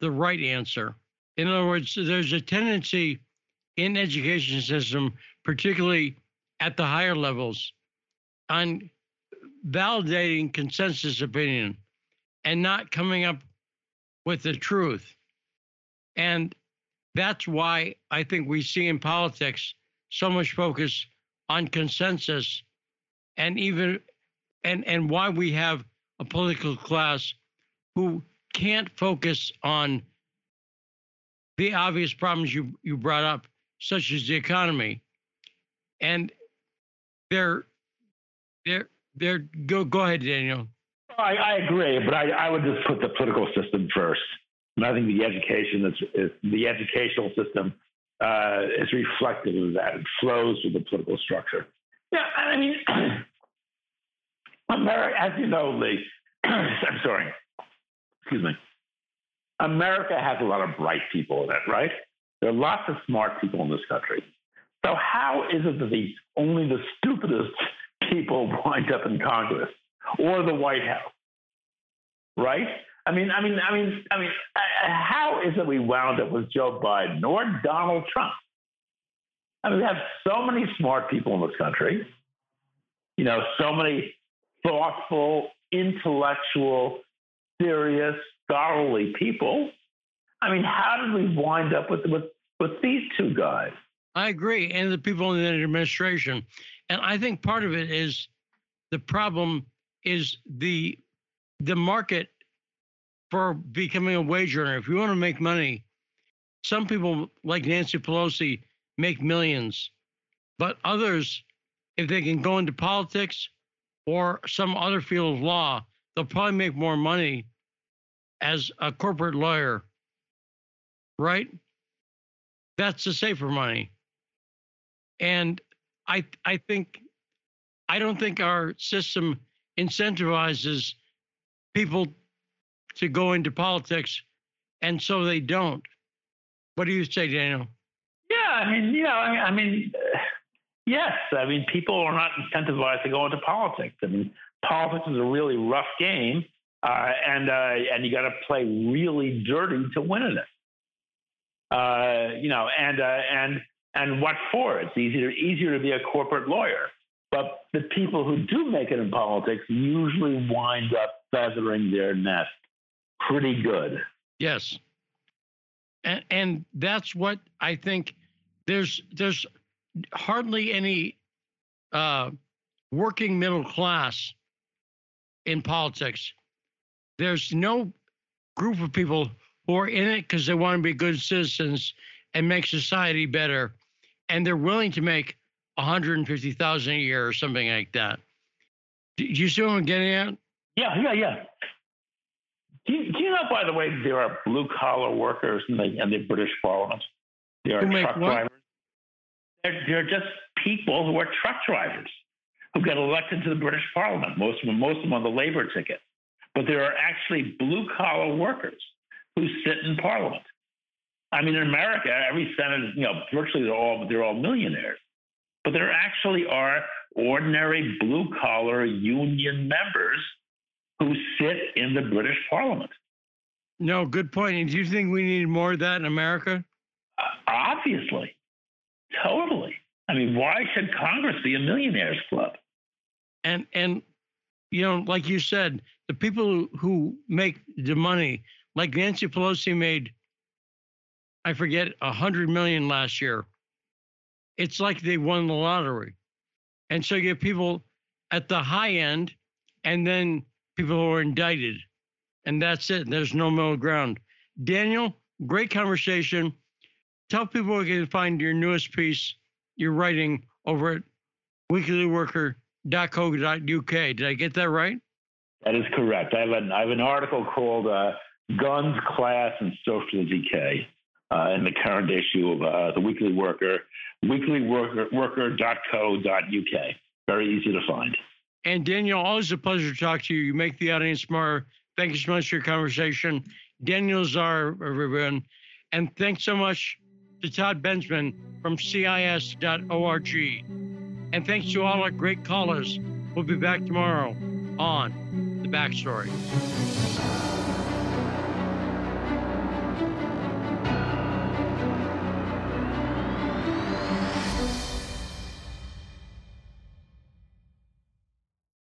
the right answer. In other words, there's a tendency in education system particularly at the higher levels, on validating consensus opinion and not coming up with the truth. And that's why I think we see in politics so much focus on consensus and even and and why we have a political class who can't focus on the obvious problems you you brought up such as the economy and they're they're they're go go ahead daniel I, I agree, but I, I would just put the political system first. And I think the education is, is the educational system uh, is reflective of that. It flows with the political structure. Yeah, I mean, [CLEARS THROAT] America, as you know, Lee, [CLEARS THROAT] I'm sorry, excuse me. America has a lot of bright people in it, right? There are lots of smart people in this country. So how is it that the only the stupidest people [LAUGHS] wind up in Congress? or the White House, right? I mean, I mean, I mean, I mean, uh, uh, how is it we wound up with Joe Biden or Donald Trump? I mean, we have so many smart people in this country, you know, so many thoughtful, intellectual, serious, scholarly people. I mean, how did we wind up with with with these two guys? I agree, and the people in the administration, and I think part of it is the problem is the the market for becoming a wage earner. If you want to make money, some people like Nancy Pelosi make millions, but others, if they can go into politics or some other field of law, they'll probably make more money as a corporate lawyer, right? That's the safer money. And I I think I don't think our system incentivizes people to go into politics, and so they don't. What do you say, Daniel? Yeah, I mean, you know, I, I mean, yes, I mean, people are not incentivized to go into politics. I mean, politics is a really rough game, uh, and uh, and you got to play really dirty to win in it. Uh, you know, and uh, and and what for? It's easier easier to be a corporate lawyer. But the people who do make it in politics usually wind up feathering their nest pretty good. Yes. And, and that's what I think there's there's hardly any uh, working middle class in politics. There's no group of people who are in it because they want to be good citizens and make society better, and they're willing to make 150,000 a year or something like that. Do you see what I'm getting at? Yeah, yeah, yeah. Do you, do you know, by the way, there are blue collar workers in the, in the British Parliament? There are truck drivers. They're, they're just people who are truck drivers who get elected to the British Parliament. Most of them, most of them on the Labour ticket. But there are actually blue collar workers who sit in Parliament. I mean, in America, every senator, you know, virtually they're all they're all millionaires but there actually are ordinary blue collar union members who sit in the British Parliament. No, good point. And do you think we need more of that in America? Uh, obviously. Totally. I mean, why should Congress be a millionaires club? And and you know, like you said, the people who make the money, like Nancy Pelosi made, I forget, a hundred million last year it's like they won the lottery. And so you have people at the high end and then people who are indicted. And that's it. There's no middle ground. Daniel, great conversation. Tell people where you can find your newest piece you're writing over at weeklyworker.co.uk. Did I get that right? That is correct. I have an, I have an article called uh, Guns, Class, and Social Decay uh, in the current issue of uh, the Weekly Worker, weeklyworker.co.uk. Very easy to find. And Daniel, always a pleasure to talk to you. You make the audience smarter. Thank you so much for your conversation. Daniel Lazare, everyone. And thanks so much to Todd Bensman from CIS.org. And thanks to all our great callers. We'll be back tomorrow on The Backstory.